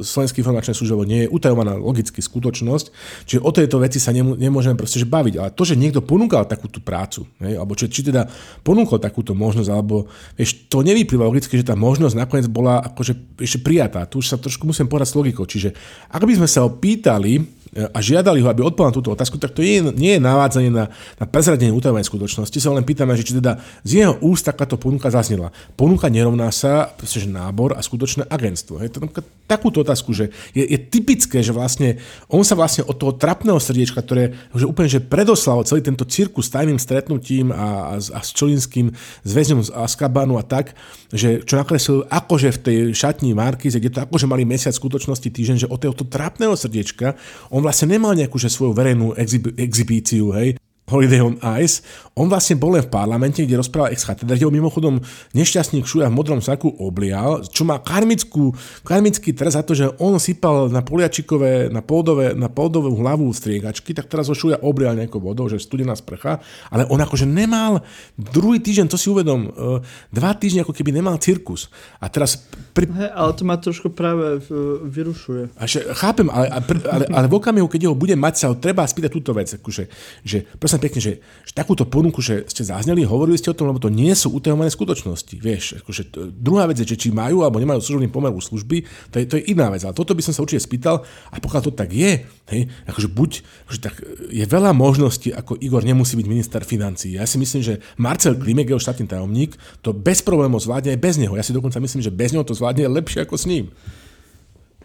Slovenskej informačnej služby, nie je utajovaná logicky skutočnosť, čiže o tejto veci sa nemô, nemôžeme proste že baviť. Ale to, že niekto ponúkal takúto prácu, hej, alebo či, či teda ponúkol takúto možnosť, alebo vieš, to nevyplýva logicky, že tá možnosť nakoniec bola akože ešte prijatá. Tu už sa trošku musím povedať s logikou. Čiže ak by sme sa ho pýtali, a žiadali ho, aby odpovedal túto otázku, tak to nie, nie je navádzanie na, na prezradenie utajovanej skutočnosti. Sa len pýtame, že či teda z jeho úst takáto ponuka zaznela. Ponuka nerovná sa že nábor a skutočné agentstvo. Hej. Takúto otázku, že je, je typické, že vlastne on sa vlastne od toho trapného srdiečka, ktoré že úplne že predoslal celý tento cirkus s tajným stretnutím a, a, a s Čolinským, s väzňom z Azkabanu a tak, že čo nakreslil akože v tej šatní Markize, kde to akože mali mesiac skutočnosti týždeň, že od toho trapného srdiečka on vlastne nemal nejakú že svoju verejnú exhibíciu, hej, Holiday on Ice. On vlastne bol len v parlamente, kde rozprával ex kde ho mimochodom nešťastník Šuja v modrom saku oblial, čo má karmickú, karmický trest za to, že on sypal na poliačikové, na pódové, na pódovú hlavu striegačky, tak teraz ho Šuja oblial nejakou vodou, že studená sprcha, ale on akože nemal druhý týždeň, to si uvedom, e, dva týždne ako keby nemal cirkus. A teraz... Pri... Hey, ale to ma trošku práve vyrušuje. A že, chápem, ale, ale, ale, ale v okamihu, keď ho bude mať, sa ho treba spýtať túto vec, akože, že prosím pekne, že, že takúto ponuku, že ste zazneli, hovorili ste o tom, lebo to nie sú utajované skutočnosti. Vieš, akože to, druhá vec je, že či majú alebo nemajú služobný pomer u služby, to je, to je iná vec. Ale toto by som sa určite spýtal a pokiaľ to tak je, hej, akože buď, akože tak je veľa možností, ako Igor nemusí byť minister financí. Ja si myslím, že Marcel Klimek, jeho štátny tajomník, to bez problémov zvládne aj bez neho. Ja si dokonca myslím, že bez neho to zvládne lepšie ako s ním.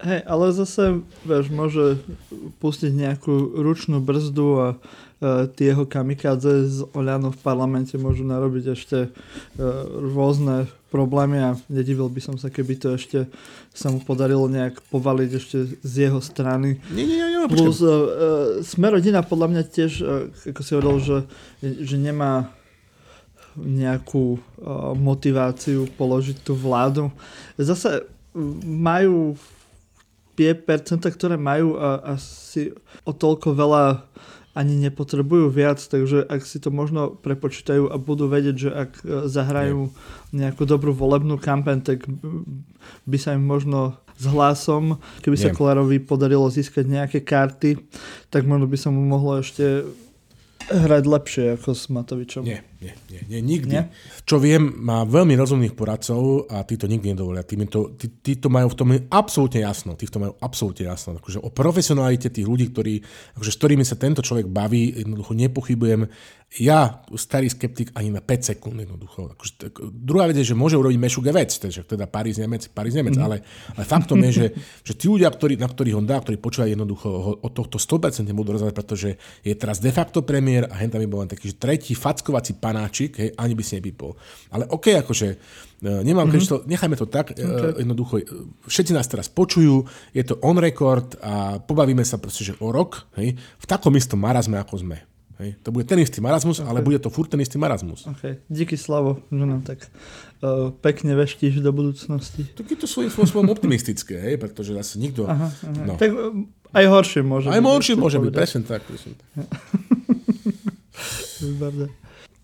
Hej, ale zase, vieš, môže pustiť nejakú ručnú brzdu a uh, tie jeho kamikadze z Oľano v parlamente môžu narobiť ešte uh, rôzne problémy a nedivil by som sa, keby to ešte sa mu podarilo nejak povaliť ešte z jeho strany. Nie, nie, nie, Plus uh, uh, Sme rodina podľa mňa tiež, uh, ako si hovoril, že, že nemá nejakú uh, motiváciu položiť tú vládu. Zase majú tie percenta, ktoré majú a asi o toľko veľa ani nepotrebujú viac, takže ak si to možno prepočítajú a budú vedieť, že ak e, zahrajú nejakú dobrú volebnú kampaň, tak by sa im možno s hlasom, keby sa Kolárovi podarilo získať nejaké karty, tak možno by sa mu mohlo ešte hrať lepšie ako s Matovičom. Nie, nie, nie, nie nikdy. Nie? Čo viem, má veľmi rozumných poradcov a tí to nikdy nedovolia. Tí, to, tí, tí to majú v tom absolútne jasno. Tí to majú absolútne jasno. Akože o profesionalite tých ľudí, ktorí, akože s ktorými sa tento človek baví, jednoducho nepochybujem ja, starý skeptik, ani na 5 sekúnd jednoducho. Akože, tak, druhá vec je, že môže urobiť Mešuge vec, takže teda Paríž Nemec, Paríž Nemec, mm. ale, ale faktom je, že, že tí ľudia, ktorí, na ktorých on dá, ktorí počúvajú jednoducho, ho, od tohto 100% budú rozhodovať, pretože je teraz de facto premiér a hen tam bol len taký že tretí fackovací panáčik, hej, ani by si nevypol. Ale OK, akože e, nemám, mm-hmm. to, nechajme to tak, e, okay. jednoducho, e, všetci nás teraz počujú, je to on record a pobavíme sa proste, že o rok, hej, v takom istom marazme, ako sme. Hej. To bude ten istý marazmus, okay. ale bude to furt ten istý marazmus. Okay. Díky Slavo, že nám tak uh, pekne veštíš do budúcnosti. Tak je to svojím spôsobom optimistické, hej, pretože zase nikto... Aha, aha. No. Tak aj horšie môže aj byť. Aj horšie môže byť, presne tak. Presne tak. [laughs]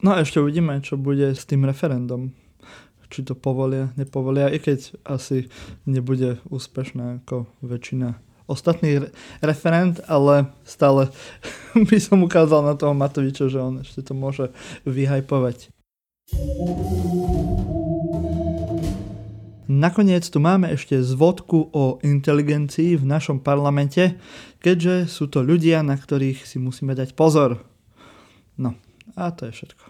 no a ešte uvidíme, čo bude s tým referendum. Či to povolia, nepovolia, i keď asi nebude úspešná ako väčšina ostatný referent, ale stále [laughs] by som ukázal na toho Matoviča, že on ešte to môže vyhajpovať. Nakoniec tu máme ešte zvodku o inteligencii v našom parlamente, keďže sú to ľudia, na ktorých si musíme dať pozor. No, a to je všetko.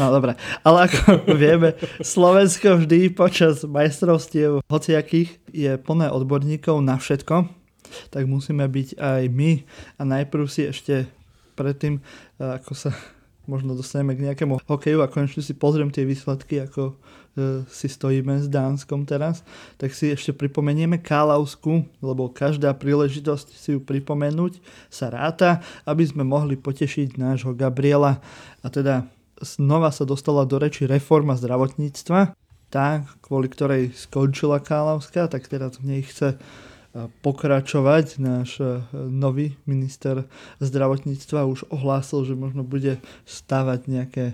No dobre, ale ako vieme, Slovensko vždy počas majstrovstiev hociakých je plné odborníkov na všetko, tak musíme byť aj my. A najprv si ešte predtým, ako sa možno dostaneme k nejakému hokeju a konečne si pozriem tie výsledky, ako si stojíme s Dánskom teraz, tak si ešte pripomenieme Kálausku, lebo každá príležitosť si ju pripomenúť sa ráta, aby sme mohli potešiť nášho Gabriela. A teda znova sa dostala do reči reforma zdravotníctva, tá, kvôli ktorej skončila Kálavská, tak teraz v nej chce pokračovať. Náš e, nový minister zdravotníctva už ohlásil, že možno bude stavať nejaké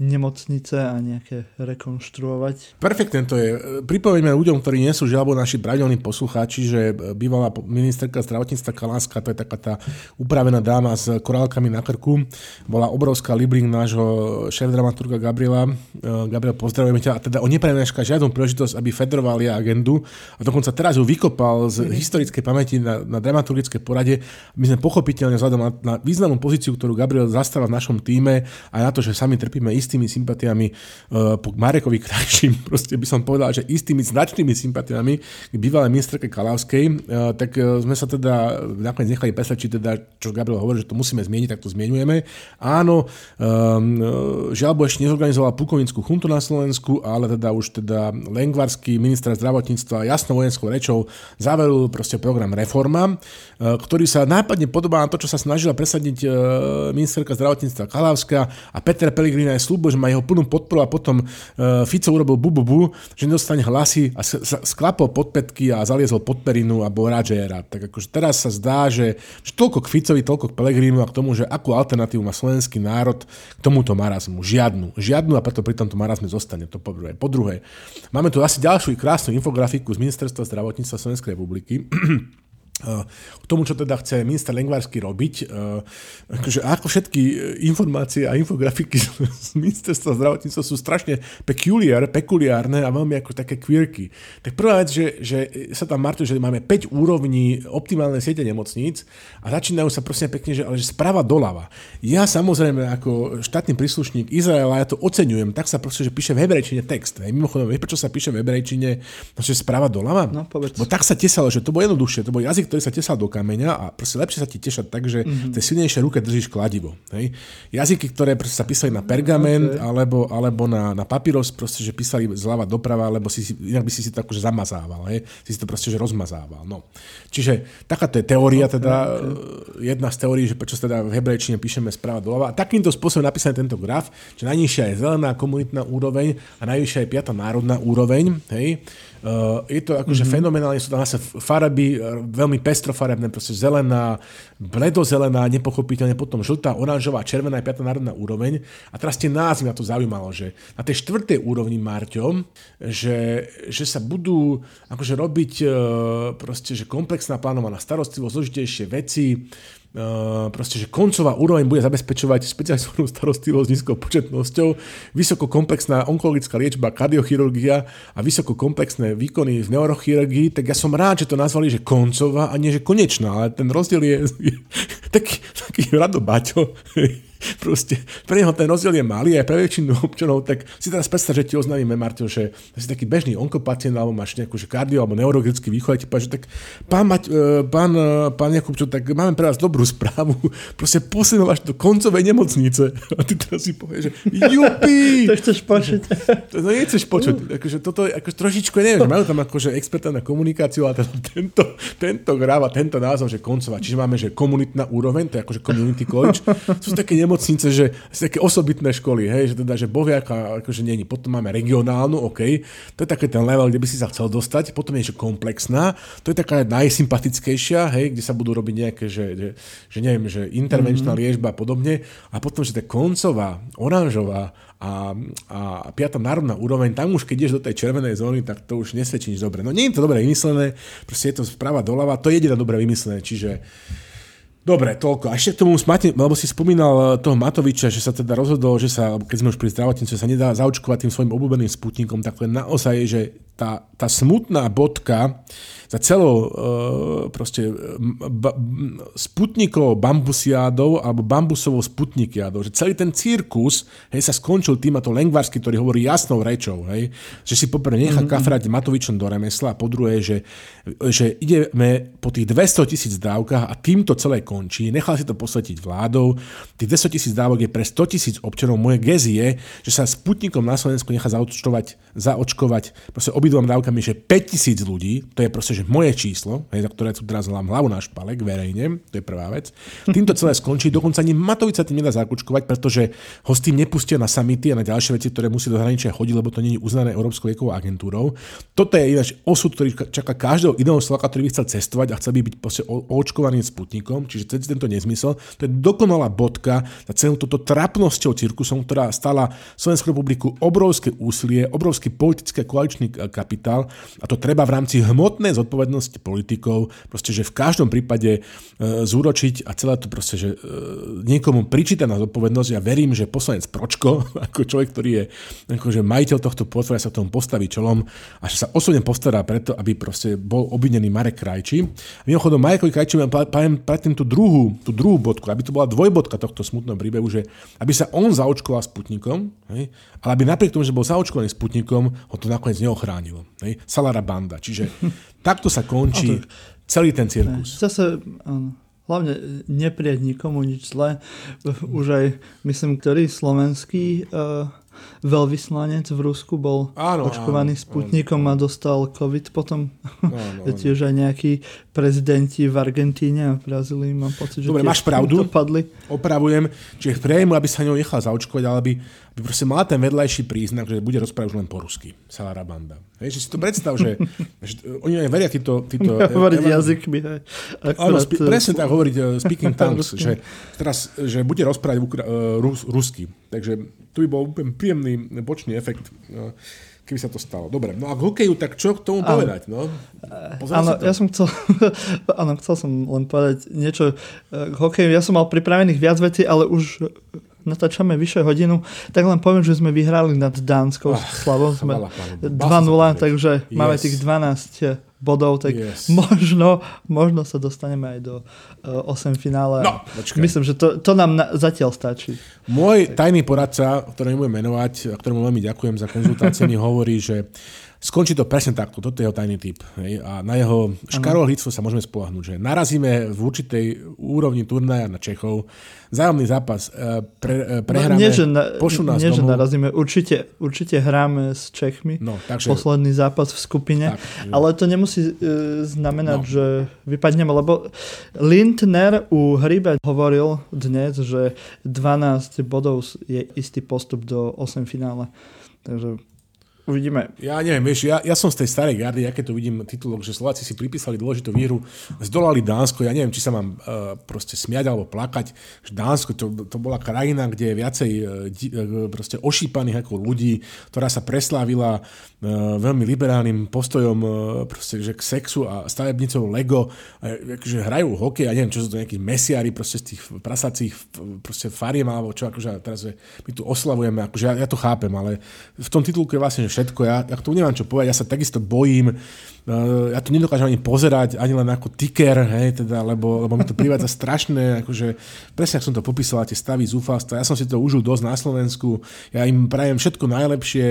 nemocnice a nejaké rekonštruovať. Perfektne to je. Pripomeňme ľuďom, ktorí nie sú žiaľbo naši pravidelní poslucháči, že bývalá ministerka zdravotníctva Kaláska, to je taká tá upravená dáma s korálkami na krku, bola obrovská libring nášho šéf-dramaturga Gabriela. Gabriel, pozdravujeme ťa. A teda on nepreneška žiadnu príležitosť, aby fedrovali agendu a dokonca teraz ju vykopal z mm. historickej pamäti na, na dramaturgické porade. My sme pochopiteľne vzhľadom na, na významnú pozíciu, ktorú Gabriel zastáva v našom týme a na to, že sami trpíme istý istými sympatiami uh, po Marekovi krajším, [laughs] proste by som povedal, že istými značnými sympatiami k bývalej ministerke Kalavskej, uh, tak uh, sme sa teda nakoniec nechali presvedčiť, teda, čo Gabriel hovorí, že to musíme zmieniť, tak to zmienujeme. Áno, um, žiaľbo ešte nezorganizoval plukovnickú chuntu na Slovensku, ale teda už teda Lengvarský minister zdravotníctva jasnou vojenskou rečou zavelil proste program Reforma, ktorý sa nápadne podobá na to, čo sa snažila presadiť ministerka zdravotníctva Kalavská a Peter Pellegrini aj slúbil, že má jeho plnú podporu a potom uh, Fico urobil bu že nedostane hlasy a sklapol podpetky a zaliezol pod perinu a bol rád, že je rád. Tak akože teraz sa zdá, že, že toľko k Ficovi, toľko k Pelegrínu a k tomu, že akú alternatívu má slovenský národ k tomuto marazmu. Žiadnu. Žiadnu a preto pri tomto marazme zostane. To po druhé. Po druhé, máme tu asi ďalšiu krásnu infografiku z Ministerstva zdravotníctva Slovenskej republiky. [clears throat] k tomu, čo teda chce minister Lengvarsky robiť, akože ako všetky informácie a infografiky [laughs] z ministerstva zdravotníctva sú strašne peculiar, pekuliárne a veľmi ako také quirky. Tak prvá vec, že, že sa tam martuje, že máme 5 úrovní optimálnej siete nemocníc a začínajú sa prosím pekne, že, ale že sprava doľava. Ja samozrejme ako štátny príslušník Izraela, ja to oceňujem, tak sa proste, že píše v hebrejčine text. Hej. Mimochodom, vieš, prečo sa píše v hebrejčine, že správa doľava? No, povedz. Bo tak sa tesalo, že to bolo jednoduchšie, to bol jazyk ktorý sa tesal do kameňa a proste lepšie sa ti tešať tak, že mm-hmm. tej silnejšej ruke držíš kladivo. Hej. Jazyky, ktoré sa písali na pergament okay. alebo, alebo na, na papíros, proste, že písali zľava doprava, lebo si, inak by si si to akože zamazával. Hej. Si si to proste, že rozmazával. No. Čiže takáto je teória, okay, teda okay. jedna z teórií, že prečo teda v hebrejčine píšeme správa doľava. A takýmto spôsobom napísaný tento graf, že najnižšia je zelená komunitná úroveň a najvyššia je piata národná úroveň. Hej. Uh, je to akože mm-hmm. fenomenálne, sú tam zase farby uh, veľmi pestrofarebné, proste zelená, bledozelená, nepochopiteľne, potom žltá, oranžová, červená je piatá národná úroveň. A teraz tie názvy ma to zaujímalo, že na tej štvrtej úrovni Marťo, že, že sa budú akože robiť uh, proste, že komplexná plánovaná starostlivosť, zložitejšie veci, proste, že koncová úroveň bude zabezpečovať špecializovanú starostlivosť s nízkou početnosťou, vysokokomplexná onkologická liečba, kardiochirurgia a vysokokomplexné výkony v neurochirurgii, tak ja som rád, že to nazvali, že koncová a nie, že konečná, ale ten rozdiel je, je [laughs] taký, taký Rado Baťo, Proste pre neho ten rozdiel je malý aj pre väčšinu občanov, tak si teraz predstav, že ti oznámime, Martin, že si taký bežný onkopacient alebo máš nejakú že kardio alebo neurologický východ ti že tak pán, Mať, e, pán, e, pán Jakubčo, tak máme pre vás dobrú správu. [laughs] Proste posunul až do koncovej nemocnice. A ty teraz si povieš, že jupi! [laughs] to chceš počuť. To, to nechceš počuť. Akože toto je akože trošičku, neviem, majú tam akože experta na komunikáciu a teda tento, tento gráva, tento názov, že koncová. Čiže máme, že komunitná úroveň, to je akože community college. Sú také nemocnice, že sú také osobitné školy, hej, že teda, že bohviaka akože není. Potom máme regionálnu, OK, to je taký ten level, kde by si sa chcel dostať. Potom je že komplexná, to je taká najsympatickejšia, hej, kde sa budú robiť nejaké, že, že, že neviem, že intervenčná mm-hmm. liežba a podobne. A potom, že tá koncová, oranžová a, a piata národná úroveň, tam už keď ideš do tej červenej zóny, tak to už nesvedčí nič dobre. No nie je to dobre vymyslené, proste je to správa doľava, to je jediné dobre vymyslené, čiže Dobre, toľko. A ešte k tomu smatne, lebo si spomínal eh, toho Matoviča, že sa teda rozhodol, že sa, keď sme už pri zdravotníctve, sa nedá zaočkovať tým svojim obľúbeným sputnikom, tak naozaj je, že tá, tá smutná bodka za celou uh, proste ba, sputnikovou bambusiádou alebo bambusovou sputnikiádou, že celý ten cirkus hej, sa skončil tým, a to Lengvarsky, ktorý hovorí jasnou rečou, hej, že si poprvé nechá mm-hmm. kafrať Matovičom do remesla a po druhé, že, že ideme po tých 200 tisíc dávkach a týmto celé končí. Nechal si to posvetiť vládou. Tých 200 tisíc dávok je pre 100 tisíc občanov. Moje gezi je, že sa sputnikom na Slovensku nechá zaočkovať, zaočkovať proste obidvom dávkami mi, že 5000 ľudí, to je proste, že moje číslo, hej, za ktoré tu teraz hľam hlavu na špalek verejne, to je prvá vec. Týmto celé skončí, dokonca ani Matovič sa tým nedá zakučkovať, pretože ho s tým nepustia na samity a na ďalšie veci, ktoré musí do zahraničia chodiť, lebo to nie je uznané Európskou liekovou agentúrou. Toto je ináč osud, ktorý čaká každého iného Slováka, ktorý by chcel cestovať a chcel by byť proste očkovaný Sputnikom, čiže cez tento nezmysel. To je dokonalá bodka na celú toto trapnosťou cirkusom, ktorá stala Slovensku republiku obrovské úsilie, obrovský politický a koaličný kapitál a to treba v rámci hmotnej zodpovednosti politikov, proste, že v každom prípade e, zúročiť a celé to proste, že e, niekomu na zodpovednosť. Ja verím, že poslanec Pročko, [laughs] ako človek, ktorý je akože majiteľ tohto portfólia, sa tomu postaví čelom a že sa osobne postará preto, aby proste bol obvinený Marek Krajčí. A mimochodom, Marekovi Krajčí poviem predtým tú druhú, tú druhú bodku, aby to bola dvojbodka tohto smutného príbehu, že aby sa on zaočkoval Sputnikom, hej, ale aby napriek tomu, že bol zaočkovaný Sputnikom, ho to nakoniec neochránilo. Hej? Salara banda. Čiže [laughs] takto sa končí celý ten cirkus. Zase, áno. Hlavne neprieť nikomu nič zlé. [laughs] Už aj, myslím, ktorý slovenský uh, veľvyslanec v Rusku bol áno, očkovaný áno, Sputnikom áno. a dostal COVID potom. Áno, [laughs] áno. tiež aj nejakí prezidenti v Argentíne a v Brazílii mám pocit, že Dobre, máš pravdu, padli. opravujem, čiže prejmu, aby sa ňou nechal zaočkovať, ale by, by proste mal ten vedľajší príznak, že bude rozprávať už len po rusky. Salara banda. Hej, že si to predstav, že, [laughs] že oni aj veria títo... títo hovoriť evan... jazykmi. Áno, sp- presne tak hovoriť uh, speaking [laughs] tongues, že teraz, že bude rozprávať ukra- rus- rusky. Takže tu by bol úplne príjemný bočný efekt. Keby sa to stalo. Dobre, no a k hokeju, tak čo k tomu povedať? No? Áno, ja som chcel, [laughs] áno, chcel som len povedať niečo k hokeju. Ja som mal pripravených viac vecí, ale už natáčame vyše hodinu, tak len poviem, že sme vyhrali nad Dánskou slavou. Sme 2-0, takže yes. máme tých 12 eh, bodov, tak yes. možno, možno sa dostaneme aj do uh, eh, 8 finále. No, Myslím, že to, to nám na, zatiaľ stačí. Môj tajný poradca, ktorý nebudem menovať, ktorému veľmi ďakujem za konzultácie, mi hovorí, že Skončí to presne takto, toto je jeho tajný typ. Hej? A na jeho škarohlíctvo sa môžeme spolahnúť, že narazíme v určitej úrovni turnaja na Čechov, zájomný zápas, e, pre, e, prehráme, no, nie, že na, pošlu nás nie, že narazíme, určite, určite hráme s Čechmi, no, takže, posledný zápas v skupine, tak, ale to nemusí e, znamenať, no. že vypadneme, lebo Lindner u Hrybe hovoril dnes, že 12 bodov je istý postup do 8 finále. Takže Uvidíme. Ja neviem, vieš, ja, ja som z tej starej gardy, ja keď tu vidím titulok, že Slováci si pripísali dôležitú výhru, zdolali Dánsko, ja neviem, či sa mám uh, proste smiať alebo plakať, že Dánsko to, to bola krajina, kde je viacej uh, proste ošípaných ako ľudí, ktorá sa preslávila uh, veľmi liberálnym postojom uh, proste, že k sexu a stavebnicou Lego, uh, že hrajú hokej, ja neviem, čo sú to nejakí mesiári proste z tých prasacích proste fariem alebo čo, akože teraz my tu oslavujeme, akože ja, ja to chápem, ale v tom titulku je vlastne, že všetko. Ja, ja tu nemám čo povedať, ja sa takisto bojím. Ja to nedokážem ani pozerať, ani len ako ticker, hej, teda, lebo, lebo mi to privádza [laughs] strašné, akože presne ak som to popísal, tie stavy zúfalstva. Ja som si to užil dosť na Slovensku. Ja im prajem všetko najlepšie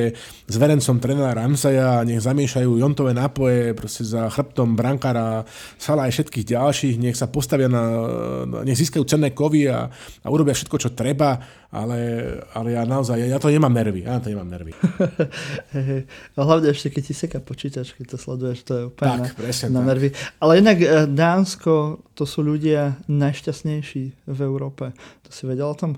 s verencom trénera Ramsaja, nech zamiešajú jontové nápoje proste za chrbtom brankára, Sala aj všetkých ďalších, nech sa postavia na, nech získajú cenné kovy a, a urobia všetko, čo treba ale, ale ja naozaj, ja, ja to nemám nervy, ja to nemám nervy. [laughs] a hlavne ešte, keď ti seka počítač, keď to sleduješ, to je úplne tak, na, na nervy. Ale inak eh, Dánsko, to sú ľudia najšťastnejší v Európe. To si vedel o tom?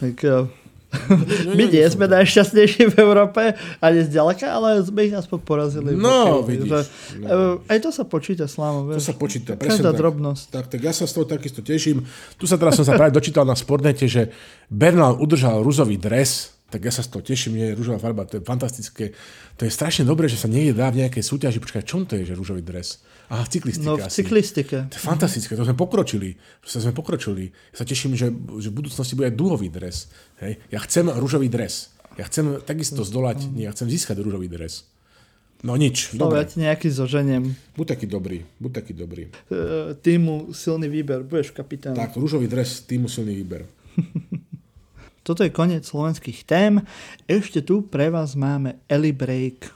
Tak, eh, [laughs] my nie sme najšťastnejší v Európe, ani zďaleka, ale sme ich aspoň porazili. No, vidíš. Že, no. Aj to sa počíta, Slámo. To sa počíta, presne Každá tak. drobnosť. Tak, tak ja sa z toho takisto teším. Tu sa teraz som sa práve dočítal na Sportnete, že Bernal udržal rúzový dres, tak ja sa z toho teším, nie je rúžová farba, to je fantastické. To je strašne dobré, že sa niekde dá v nejakej súťaži, počkaj, čom to je, že rúžový dres? Aha, v cyklistike No v asi. cyklistike. To je fantastické, to sme pokročili. To sme pokročili. Ja sa teším, že, že v budúcnosti bude aj duhový dres. Hej? Ja chcem rúžový dres. Ja chcem takisto zdolať, nie, ja chcem získať rúžový dres. No nič, no, dobre. ja nejaký zoženiem. Buď taký dobrý, buď taký dobrý. Uh, týmu silný výber, budeš kapitán. Tak, rúžový dres, týmu silný výber. [laughs] Toto je koniec slovenských tém. Ešte tu pre vás máme Eli Break.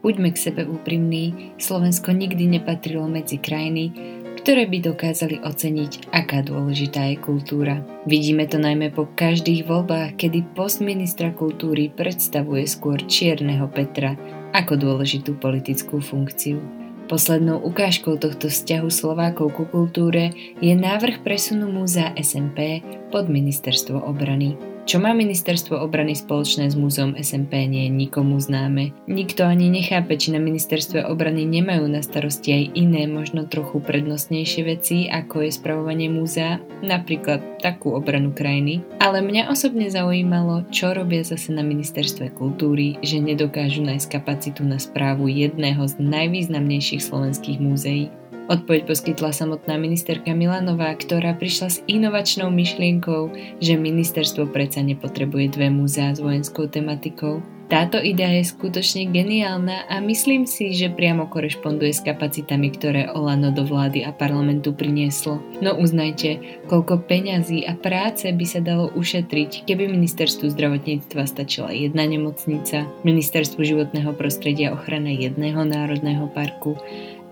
Buďme k sebe úprimní, Slovensko nikdy nepatrilo medzi krajiny, ktoré by dokázali oceniť, aká dôležitá je kultúra. Vidíme to najmä po každých voľbách, kedy post ministra kultúry predstavuje skôr čierneho Petra ako dôležitú politickú funkciu. Poslednou ukážkou tohto vzťahu Slovákov ku kultúre je návrh presunu múzea SMP pod ministerstvo obrany. Čo má ministerstvo obrany spoločné s múzeom SMP nie je nikomu známe. Nikto ani nechápe, či na ministerstve obrany nemajú na starosti aj iné, možno trochu prednostnejšie veci, ako je spravovanie múzea, napríklad takú obranu krajiny. Ale mňa osobne zaujímalo, čo robia zase na ministerstve kultúry, že nedokážu nájsť kapacitu na správu jedného z najvýznamnejších slovenských múzeí. Odpoveď poskytla samotná ministerka Milanová, ktorá prišla s inovačnou myšlienkou, že ministerstvo predsa nepotrebuje dve múzea s vojenskou tematikou. Táto idea je skutočne geniálna a myslím si, že priamo korešponduje s kapacitami, ktoré Olano do vlády a parlamentu prinieslo. No uznajte, koľko peňazí a práce by sa dalo ušetriť, keby ministerstvu zdravotníctva stačila jedna nemocnica, ministerstvu životného prostredia ochrana jedného národného parku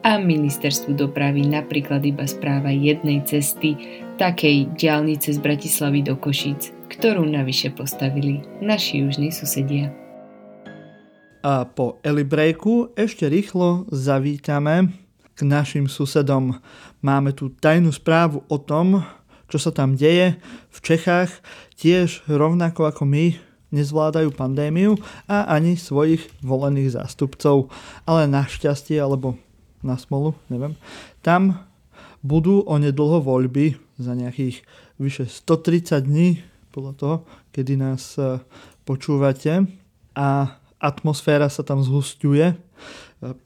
a ministerstvu dopravy napríklad iba správa jednej cesty, takej diálnice z Bratislavy do Košíc, ktorú navyše postavili naši južní susedia. A po Eli breaku ešte rýchlo zavítame k našim susedom. Máme tu tajnú správu o tom, čo sa tam deje v Čechách, tiež rovnako ako my nezvládajú pandémiu a ani svojich volených zástupcov. Ale našťastie, alebo na smolu, neviem. Tam budú onedlho voľby za nejakých vyše 130 dní, podľa toho, kedy nás e, počúvate a atmosféra sa tam zhustuje e,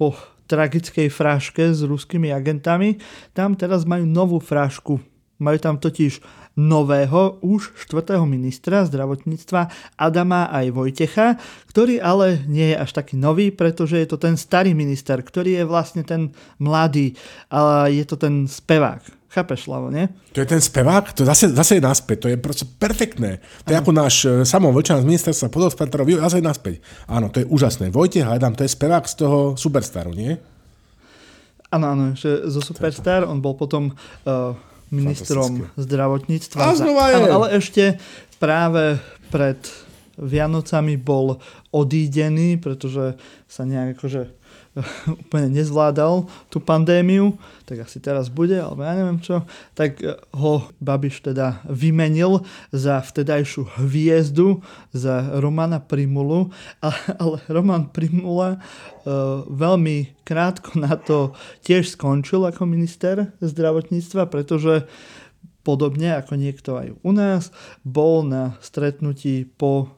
po tragickej fráške s ruskými agentami. Tam teraz majú novú frášku. Majú tam totiž nového, už štvrtého ministra zdravotníctva Adama aj Vojtecha, ktorý ale nie je až taký nový, pretože je to ten starý minister, ktorý je vlastne ten mladý, ale je to ten spevák. Chápeš, Lavo, nie? To je ten spevák? To zase, zase je naspäť. To je proste perfektné. To je ano. ako náš e, Samo Vlčan z ministerstva podospátorov. Zase je naspäť. Áno, to je úžasné. Vojtech Adam, to je spevák z toho Superstaru, nie? Áno, áno, že zo Superstar on bol potom uh, ministrom zdravotníctva. A znova je. Ale ešte práve pred Vianocami bol odídený, pretože sa nejak akože [laughs] úplne nezvládal tú pandémiu, tak asi teraz bude, alebo ja neviem čo, tak eh, ho Babiš teda vymenil za vtedajšiu hviezdu, za Romana Primulu, [laughs] ale Roman Primula uh, veľmi krátko na to tiež skončil ako minister zdravotníctva, pretože podobne ako niekto aj u nás, bol na stretnutí po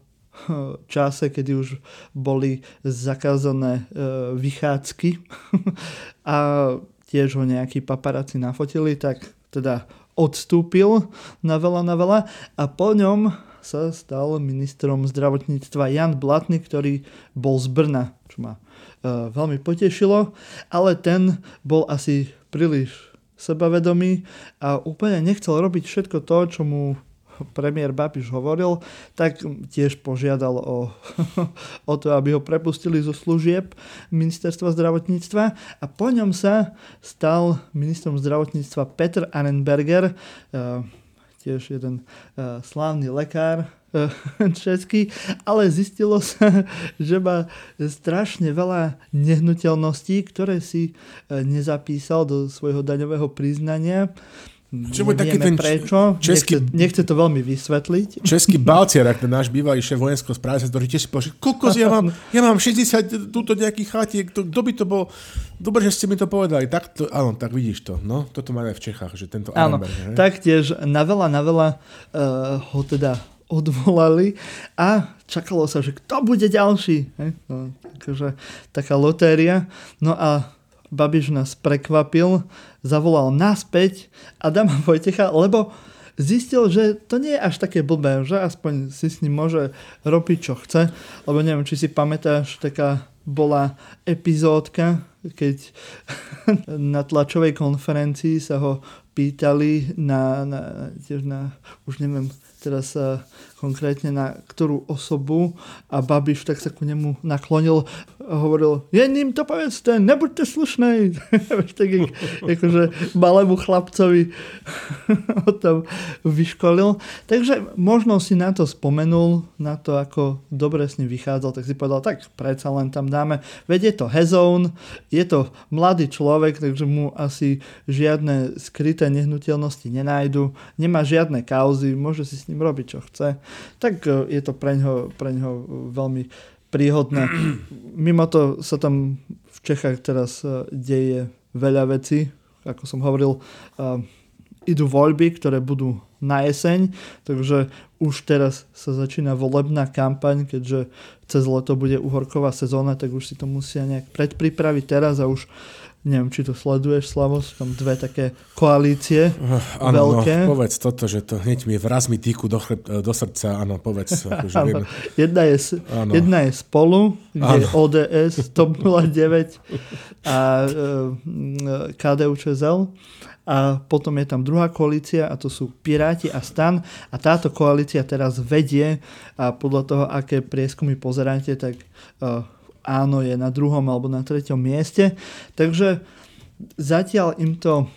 čase, kedy už boli zakázané e, vychádzky [laughs] a tiež ho nejakí paparáci nafotili, tak teda odstúpil na veľa na veľa. A po ňom sa stal ministrom zdravotníctva Jan Blatný, ktorý bol z Brna, čo ma e, veľmi potešilo, ale ten bol asi príliš sebavedomý a úplne nechcel robiť všetko to, čo mu premiér Babiš hovoril, tak tiež požiadal o, [laughs] o to, aby ho prepustili zo služieb ministerstva zdravotníctva. A po ňom sa stal ministrom zdravotníctva Petr Annenberger, eh, tiež jeden eh, slávny lekár, eh, [laughs] český, ale zistilo sa, [laughs] že má strašne veľa nehnuteľností, ktoré si nezapísal do svojho daňového priznania čo bude taký ten prečo, český, nechce, nechce to veľmi vysvetliť. Český Balciar, ak náš bývalý šéf vojenského správy, ktorý tiež si povedal, kokos, ja mám, [laughs] ja mám 60 túto nejakých chatiek, to, kto by to bol, dobre, že ste mi to povedali, tak to, áno, tak vidíš to, no, toto máme v Čechách, že tento Áno, Arenberg, taktiež na veľa, na veľa uh, ho teda odvolali a čakalo sa, že kto bude ďalší. Hej? No, akože taká lotéria. No a Babiš nás prekvapil, zavolal naspäť Adama Vojtecha, lebo zistil, že to nie je až také blbé, že aspoň si s ním môže robiť, čo chce. Lebo neviem, či si pamätáš, taká bola epizódka, keď [laughs] na tlačovej konferencii sa ho pýtali na, na, tiež na, už neviem teraz uh, konkrétne na ktorú osobu a Babiš tak sa ku nemu naklonil a hovoril, jedným to povedzte, nebuďte slušnej. [laughs] tak jak, akože malému chlapcovi [laughs] o tom vyškolil. Takže možno si na to spomenul, na to, ako dobre s ním vychádzal, tak si povedal, tak predsa len tam dáme. Veď je to Hezón, je to mladý človek, takže mu asi žiadne skryté nehnuteľnosti nenajdu, nemá žiadne kauzy, môže si s ním robiť, čo chce. Tak e, je to pre ňo, pre ňo veľmi príhodné. [clears throat] Mimo to sa tam v Čechách teraz e, deje veľa vecí. Ako som hovoril, idú voľby, ktoré budú na jeseň, takže už teraz sa začína volebná kampaň, keďže cez leto bude uhorková sezóna, tak už si to musia nejak predpripraviť teraz a už neviem, či to sleduješ, Slavo, sú tam dve také koalície uh, áno, veľké. No, povedz toto, že to hneď mi vraz mi týku do, chleb, do srdca, áno, povedz. Akože [laughs] áno. Jedna, je, áno. jedna je spolu, kde áno. je ODS, TOP 09 a uh, KDU ČSL a potom je tam druhá koalícia a to sú Piráti a Stan a táto koalícia teraz vedie a podľa toho, aké prieskumy pozeráte, tak uh, áno je na druhom alebo na treťom mieste. Takže zatiaľ im to,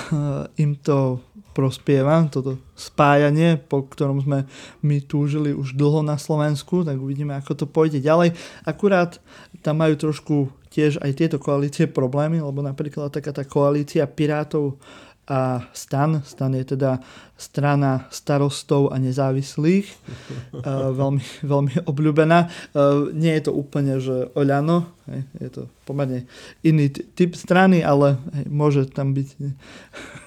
[laughs] im to prospieva, toto spájanie, po ktorom sme my túžili už dlho na Slovensku, tak uvidíme, ako to pôjde ďalej. Akurát tam majú trošku tiež aj tieto koalície problémy, lebo napríklad taká tá koalícia Pirátov a stan. Stan je teda strana starostov a nezávislých. veľmi, [laughs] veľmi obľúbená. nie je to úplne, že Oľano, je to pomerne iný typ strany, ale môže tam byť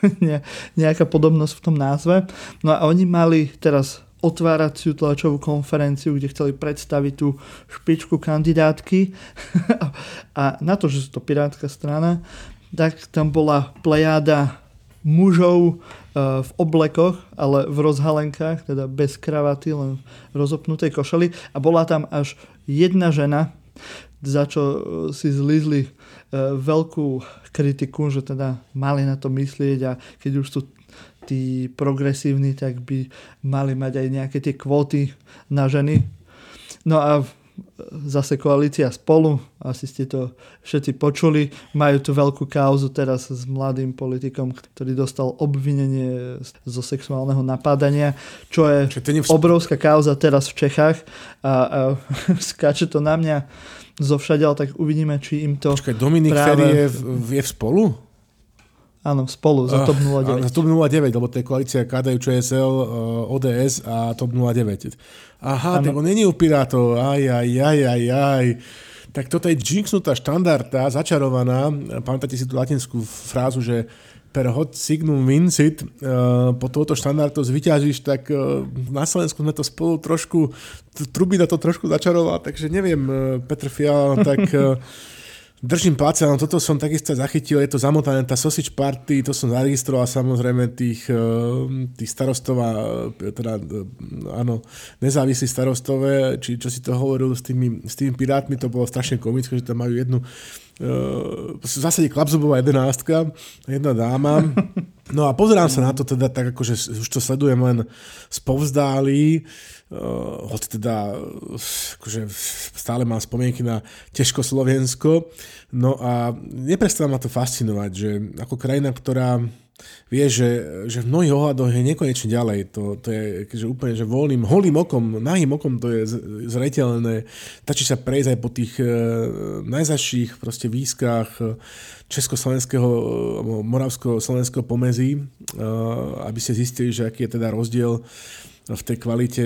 [laughs] nejaká podobnosť v tom názve. No a oni mali teraz otváraciu tlačovú konferenciu, kde chceli predstaviť tú špičku kandidátky [laughs] a na to, že sú to pirátska strana, tak tam bola plejáda mužov uh, v oblekoch, ale v rozhalenkách, teda bez kravaty, len v rozopnutej košeli. A bola tam až jedna žena, za čo eh, si zlízli uh, veľkú kritiku, že teda mali na to myslieť a keď už sú tí progresívni, tak by mali mať aj nejaké tie kvóty na ženy. No a zase koalícia spolu, asi ste to všetci počuli, majú tu veľkú kauzu teraz s mladým politikom, ktorý dostal obvinenie zo sexuálneho napádania, čo je obrovská kauza teraz v Čechách a, a [laughs] skáče to na mňa zo všadiaľ, tak uvidíme, či im to Počkaj, Dominik práve... Ferry je v, je v spolu? Áno, spolu, za TOP 09. Za TOP 09, lebo to je koalícia KDU, ČSL, ODS a TOP 09. Aha, ano. tak on není u Pirátov, aj, aj, aj, aj, aj. Tak toto je jinxnutá štandardá, začarovaná. Pamätáte si tú latinskú frázu, že per hot signum vincit, uh, po tohoto štandardu zvyťažíš, tak uh, na Slovensku sme to spolu trošku, Trubina to trošku začaroval, takže neviem, uh, Petr Fiala, tak uh, [laughs] Držím palce, no toto som takisto zachytil, je to zamotané, tá sausage party, to som zaregistroval samozrejme tých, eh, tých starostov a eh, teda, eh, áno, nezávislí starostové, či čo si to hovoril s tými, s tými pirátmi, to bolo strašne komické, že tam majú jednu v zásade klapzubová jedenástka, jedna dáma. [laughs] No a pozerám sa na to teda tak, akože už to sledujem len spovzdáli, uh, hoci teda akože stále mám spomienky na Slovensko. No a neprestáva ma to fascinovať, že ako krajina, ktorá vie, že, že v mnohých ohľadoch je nekonečne ďalej. To, to je že úplne že voľným, holým okom, nahým okom to je zreteľné. Tačí sa prejsť aj po tých e, najzaších proste výskach československého, e, moravsko-slovenského pomezí, e, aby ste zistili, že aký je teda rozdiel v tej kvalite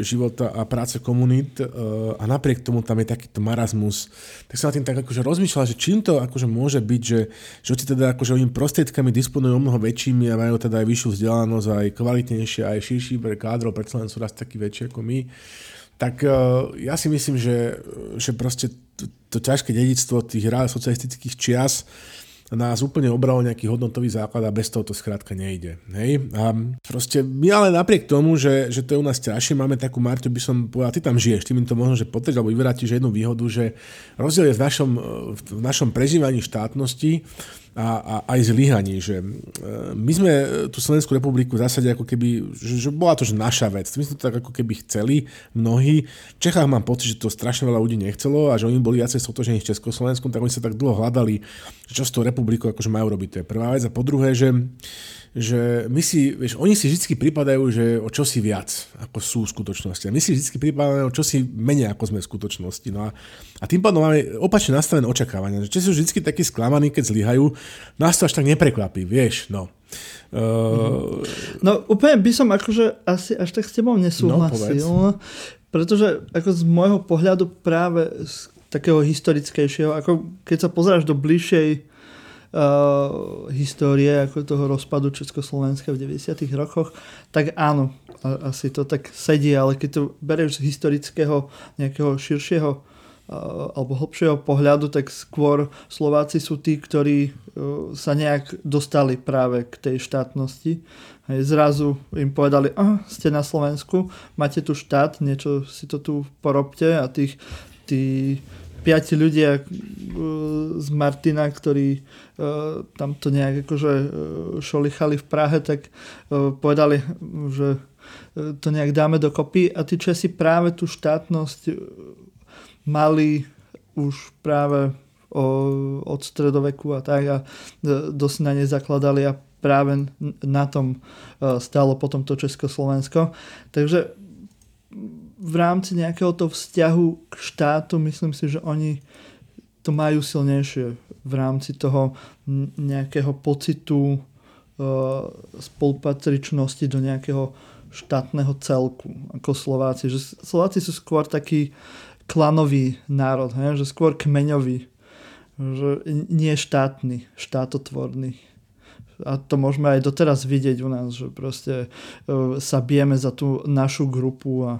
života a práce komunít e, a napriek tomu tam je takýto marazmus. Tak som na tým tak akože rozmýšľal, že čím to akože môže byť, že, že oni teda akože im prostriedkami disponujú o mnoho väčšími a majú teda aj vyššiu vzdelanosť, aj kvalitnejšie, aj širší pre kádrov, predsa len sú raz takí väčší ako my. Tak e, ja si myslím, že, že proste to, to ťažké dedictvo tých socialistických čias nás úplne obral nejaký hodnotový základ a bez toho to skrátka nejde. Hej? A proste my ale napriek tomu, že, že to je u nás ťažšie, máme takú Marťu, by som povedal, ty tam žiješ, ty mi to možno, že potrieť, alebo vyvrátiš jednu výhodu, že rozdiel je v našom, v našom prežívaní štátnosti, a, a aj zlyhaní, že e, my sme tú Slovenskú republiku v zásade ako keby, že, že bola to že naša vec. My sme to tak ako keby chceli mnohí. V Čechách mám pocit, že to strašne veľa ľudí nechcelo a že oni boli viacej stotožení v Československom, tak oni sa tak dlho hľadali, čo s tou republikou akože majú robiť. To je prvá vec. A po druhé, že že my si, vieš, oni si vždy pripadajú, že o čosi viac, ako sú v skutočnosti. A my si vždy pripadajú o čosi menej, ako sme v skutočnosti. No a, a tým pádom máme opačne nastavené očakávania. Že sú vždy takí sklamaní, keď zlyhajú, nás to až tak neprekvapí, vieš, no. Uh... No úplne by som akože asi až tak s tebou nesúhlasil, no, pretože ako z môjho pohľadu práve z takého historickejšieho, ako keď sa pozráš do bližšej uh, histórie ako toho rozpadu Československa v 90. rokoch, tak áno, asi to tak sedí, ale keď to bereš z historického nejakého širšieho alebo hlbšieho pohľadu, tak skôr Slováci sú tí, ktorí uh, sa nejak dostali práve k tej štátnosti. Hej, zrazu im povedali, ah, ste na Slovensku, máte tu štát, niečo si to tu porobte a tých, tí piati ľudia e, z Martina, ktorí tam to nejak akože šolichali v Prahe, tak povedali, že to nejak dáme dokopy a tí Česi práve tú štátnosť mali už práve od stredoveku a tak a dosť na ne zakladali a práve na tom stálo potom to Československo. Takže v rámci nejakého toho vzťahu k štátu, myslím si, že oni to majú silnejšie v rámci toho nejakého pocitu uh, spolupatričnosti do nejakého štátneho celku, ako Slováci. Že Slováci sú skôr taký klanový národ, he? že skôr kmeňový, že nie štátny, štátotvorný a to môžeme aj doteraz vidieť u nás, že proste e, sa bijeme za tú našu grupu a,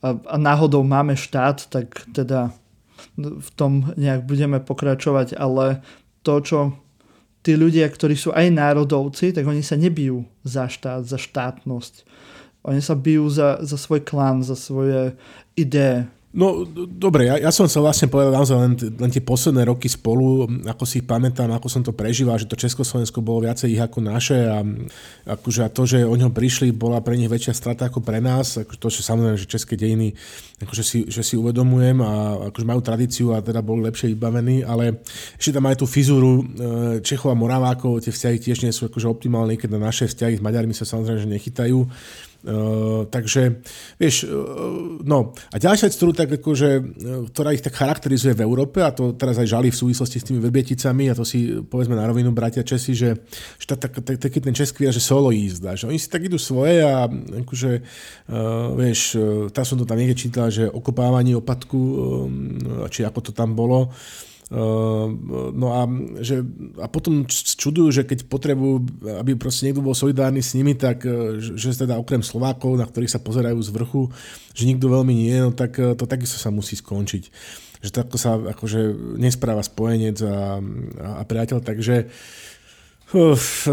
a, a náhodou máme štát, tak teda v tom nejak budeme pokračovať, ale to, čo tí ľudia, ktorí sú aj národovci, tak oni sa nebijú za štát, za štátnosť. Oni sa bijú za, za svoj klan, za svoje ideje. No dobre, ja, ja som sa vlastne povedal naozaj len, len tie posledné roky spolu, ako si pamätám, ako som to prežíval, že to Československo bolo viacej ich ako naše a, akože, a to, že o ňom prišli, bola pre nich väčšia strata ako pre nás. Akože to, že samozrejme, že české dejiny akože si, že si uvedomujem a akože majú tradíciu a teda boli lepšie vybavení, ale ešte tam aj tú fizúru e, Čechov a Moravákov, tie vzťahy tiež nie sú akože optimálne, keď na naše vzťahy s Maďarmi sa samozrejme že nechytajú. Takže, vieš, uh, no a ďalšia vec, ktorú tak akože, uh, ktorá ich tak charakterizuje v Európe a to teraz aj žali v súvislosti s tými verbieticami a to si povedzme na rovinu bratia Česi, že, že tak, tak, taký ten český že solo jízda, že oni si tak idú svoje a akože, uh, vieš, uh, tá som to tam niekde čítal, že okopávanie opadku, um, či ako to tam bolo, uh, no a, že, a potom čudujú, že keď potrebujú, aby proste niekto bol solidárny s nimi, tak e, že teda okrem Slovákov, na ktorých sa pozerajú z vrchu, že nikto veľmi nie, no tak e, to takisto sa musí skončiť. Že takto sa akože nespráva spojenec a, a, priateľ, takže Uf,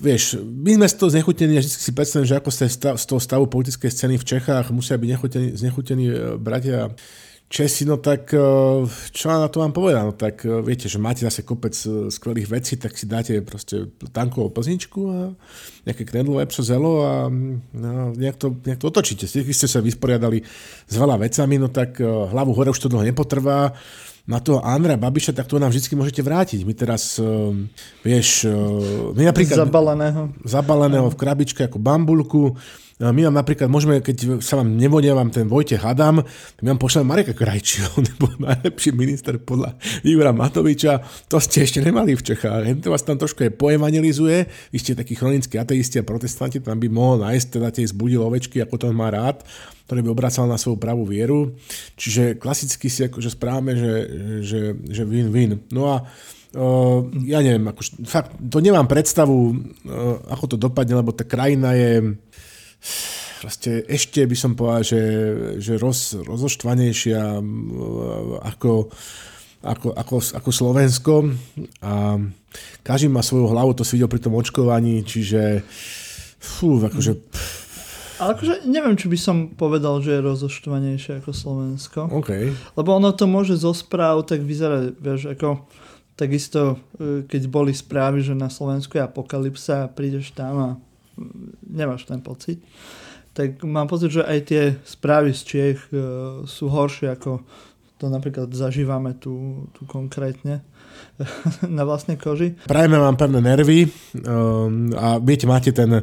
vieš, my sme z toho znechutení a vždy si predstavím, že ako z toho stavu politickej scény v Čechách musia byť znechutení e, bratia Česi, no tak eh, čo na to vám povedať? No tak eh, viete, že máte zase kopec eh, skvelých vecí, tak si dáte proste tankovú plzničku a nejaké knedlové zelo a no, nejak, to, nejak to otočíte. Keď ste sa vysporiadali s veľa vecami, no tak hlavu hore už to dlho nepotrvá. Na toho Andra Babiša, tak to nám vždy môžete vrátiť. My teraz, vieš, my napríklad... Zabaleného. Zabaleného v krabičke ako bambulku my vám napríklad môžeme, keď sa vám nevodia vám ten Vojte Hadam, tak my vám pošleme Mareka Krajčího, [laughs] nebo najlepší minister podľa Igora Matoviča. To ste ešte nemali v Čechách. To vás tam trošku je poevangelizuje. Vy ste takí chronickí ateisti a protestanti, tam by mohol nájsť teda tie zbudil ovečky, ako to má rád ktorý by obracal na svoju pravú vieru. Čiže klasicky si akože správame, že, že, že win-win. No a Uh, ja neviem, ako, fakt, to nemám predstavu, uh, ako to dopadne, lebo tá krajina je proste ešte by som povedal, že, že roz, rozoštvanejšia ako, ako, ako, ako Slovensko a každý má svoju hlavu, to si videl pri tom očkovaní, čiže fú, akože ale akože neviem, či by som povedal, že je rozoštvanejšie ako Slovensko. Okay. Lebo ono to môže zo správ tak vyzerať, vieš, ako takisto, e, keď boli správy, že na Slovensku je apokalypsa a prídeš tam a nemáš ten pocit, tak mám pocit, že aj tie správy z Čiech e, sú horšie, ako to napríklad zažívame tu, tu konkrétne [laughs] na vlastnej koži. Prajeme vám pevné nervy um, a viete, máte ten uh,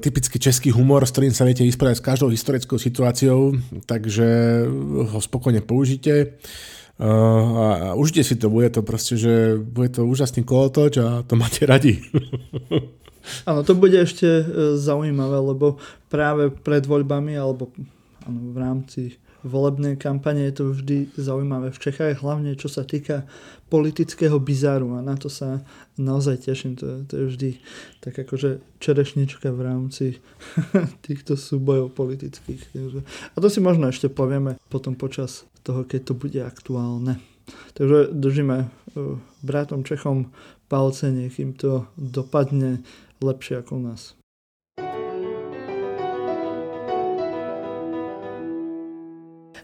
typický český humor, s ktorým sa viete vysporiadať s každou historickou situáciou, takže ho spokojne použite. Uh, a užite si to, bude to proste, že bude to úžasný kolotoč a to máte radi. [laughs] Áno, to bude ešte e, zaujímavé, lebo práve pred voľbami alebo áno, v rámci volebnej kampane je to vždy zaujímavé v Čechách, hlavne čo sa týka politického bizáru a na to sa naozaj teším. To, to je vždy tak akože čerešnička v rámci [laughs] týchto súbojov politických. A to si možno ešte povieme potom počas toho, keď to bude aktuálne. Takže držíme uh, bratom Čechom palce, nech im to dopadne lepšie ako u nás.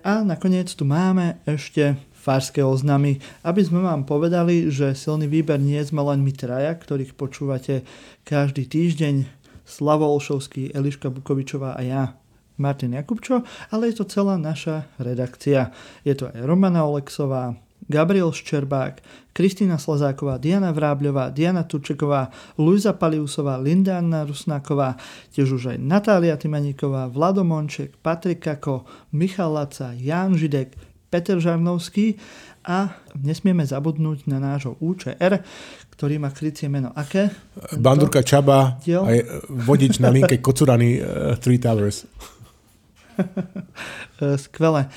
A nakoniec tu máme ešte farské oznamy, aby sme vám povedali, že silný výber nie sme len my traja, ktorých počúvate každý týždeň. Slavo Olšovský, Eliška Bukovičová a ja, Martin Jakubčo, ale je to celá naša redakcia. Je to aj Romana Oleksová, Gabriel Ščerbák, Kristýna Slazáková, Diana Vrábľová, Diana Turčeková, Luisa Paliusová, Linda Anna Rusnáková, tiež už aj Natália Timaníková, Vlado Monček, Patrik Kako, Michal Laca, Ján Židek, Peter Žarnovský a nesmieme zabudnúť na nášho UČR, ktorý má krycie meno aké? Bandurka Čaba, aj vodič na linke Kocurany uh, Three Towers. [laughs] Skvelé.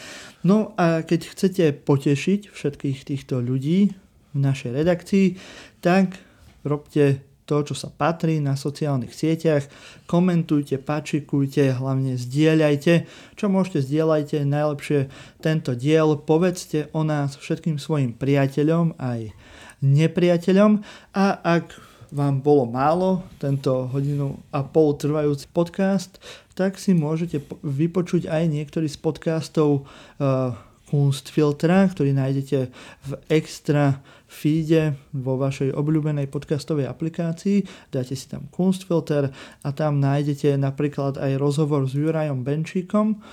No a keď chcete potešiť všetkých týchto ľudí v našej redakcii, tak robte to, čo sa patrí na sociálnych sieťach. Komentujte, pačikujte, hlavne zdieľajte. Čo môžete, zdieľajte. Najlepšie tento diel povedzte o nás všetkým svojim priateľom aj nepriateľom. A ak vám bolo málo tento hodinu a pol trvajúci podcast, tak si môžete vypočuť aj niektorý z podcastov uh, Kunstfiltra, ktorý nájdete v extra feede vo vašej obľúbenej podcastovej aplikácii, dáte si tam Kunstfilter a tam nájdete napríklad aj rozhovor s Jurajom Benčíkom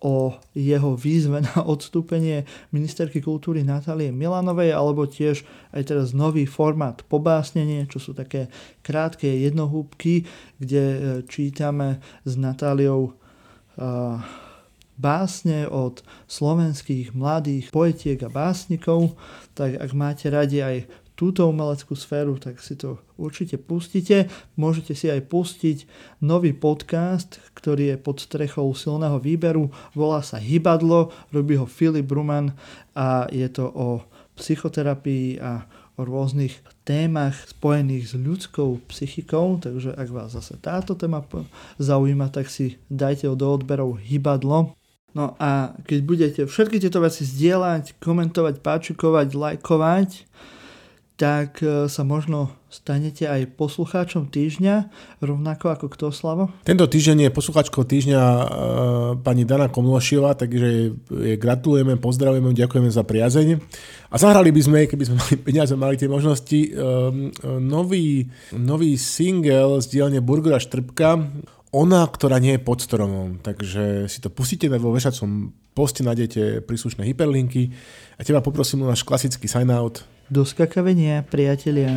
o jeho výzve na odstúpenie ministerky kultúry Natálie Milanovej, alebo tiež aj teraz nový formát pobásnenie, čo sú také krátke jednohúbky, kde e, čítame s Natáliou uh, básne od slovenských mladých poetiek a básnikov, tak ak máte radi aj túto umeleckú sféru, tak si to určite pustite. Môžete si aj pustiť nový podcast, ktorý je pod strechou silného výberu. Volá sa Hybadlo, robí ho Filip Ruman a je to o psychoterapii a o rôznych témach spojených s ľudskou psychikou, takže ak vás zase táto téma zaujíma, tak si dajte do odberov Hybadlo. No a keď budete všetky tieto veci zdieľať, komentovať, páčikovať, lajkovať, tak e, sa možno stanete aj poslucháčom týždňa, rovnako ako kto, Slavo? Tento týždeň je poslucháčkou týždňa e, pani Dana Komlošiova, takže jej gratulujeme, pozdravujeme, ďakujeme za priazeň. A zahrali by sme, keby sme mali peniaze, mali tie možnosti, e, nový, nový single z dielne Burgera Štrbka ona, ktorá nie je pod stromom. Takže si to pustíte vo vešacom poste, nájdete príslušné hyperlinky a teba poprosím o náš klasický sign-out. Do skakavenia, priatelia.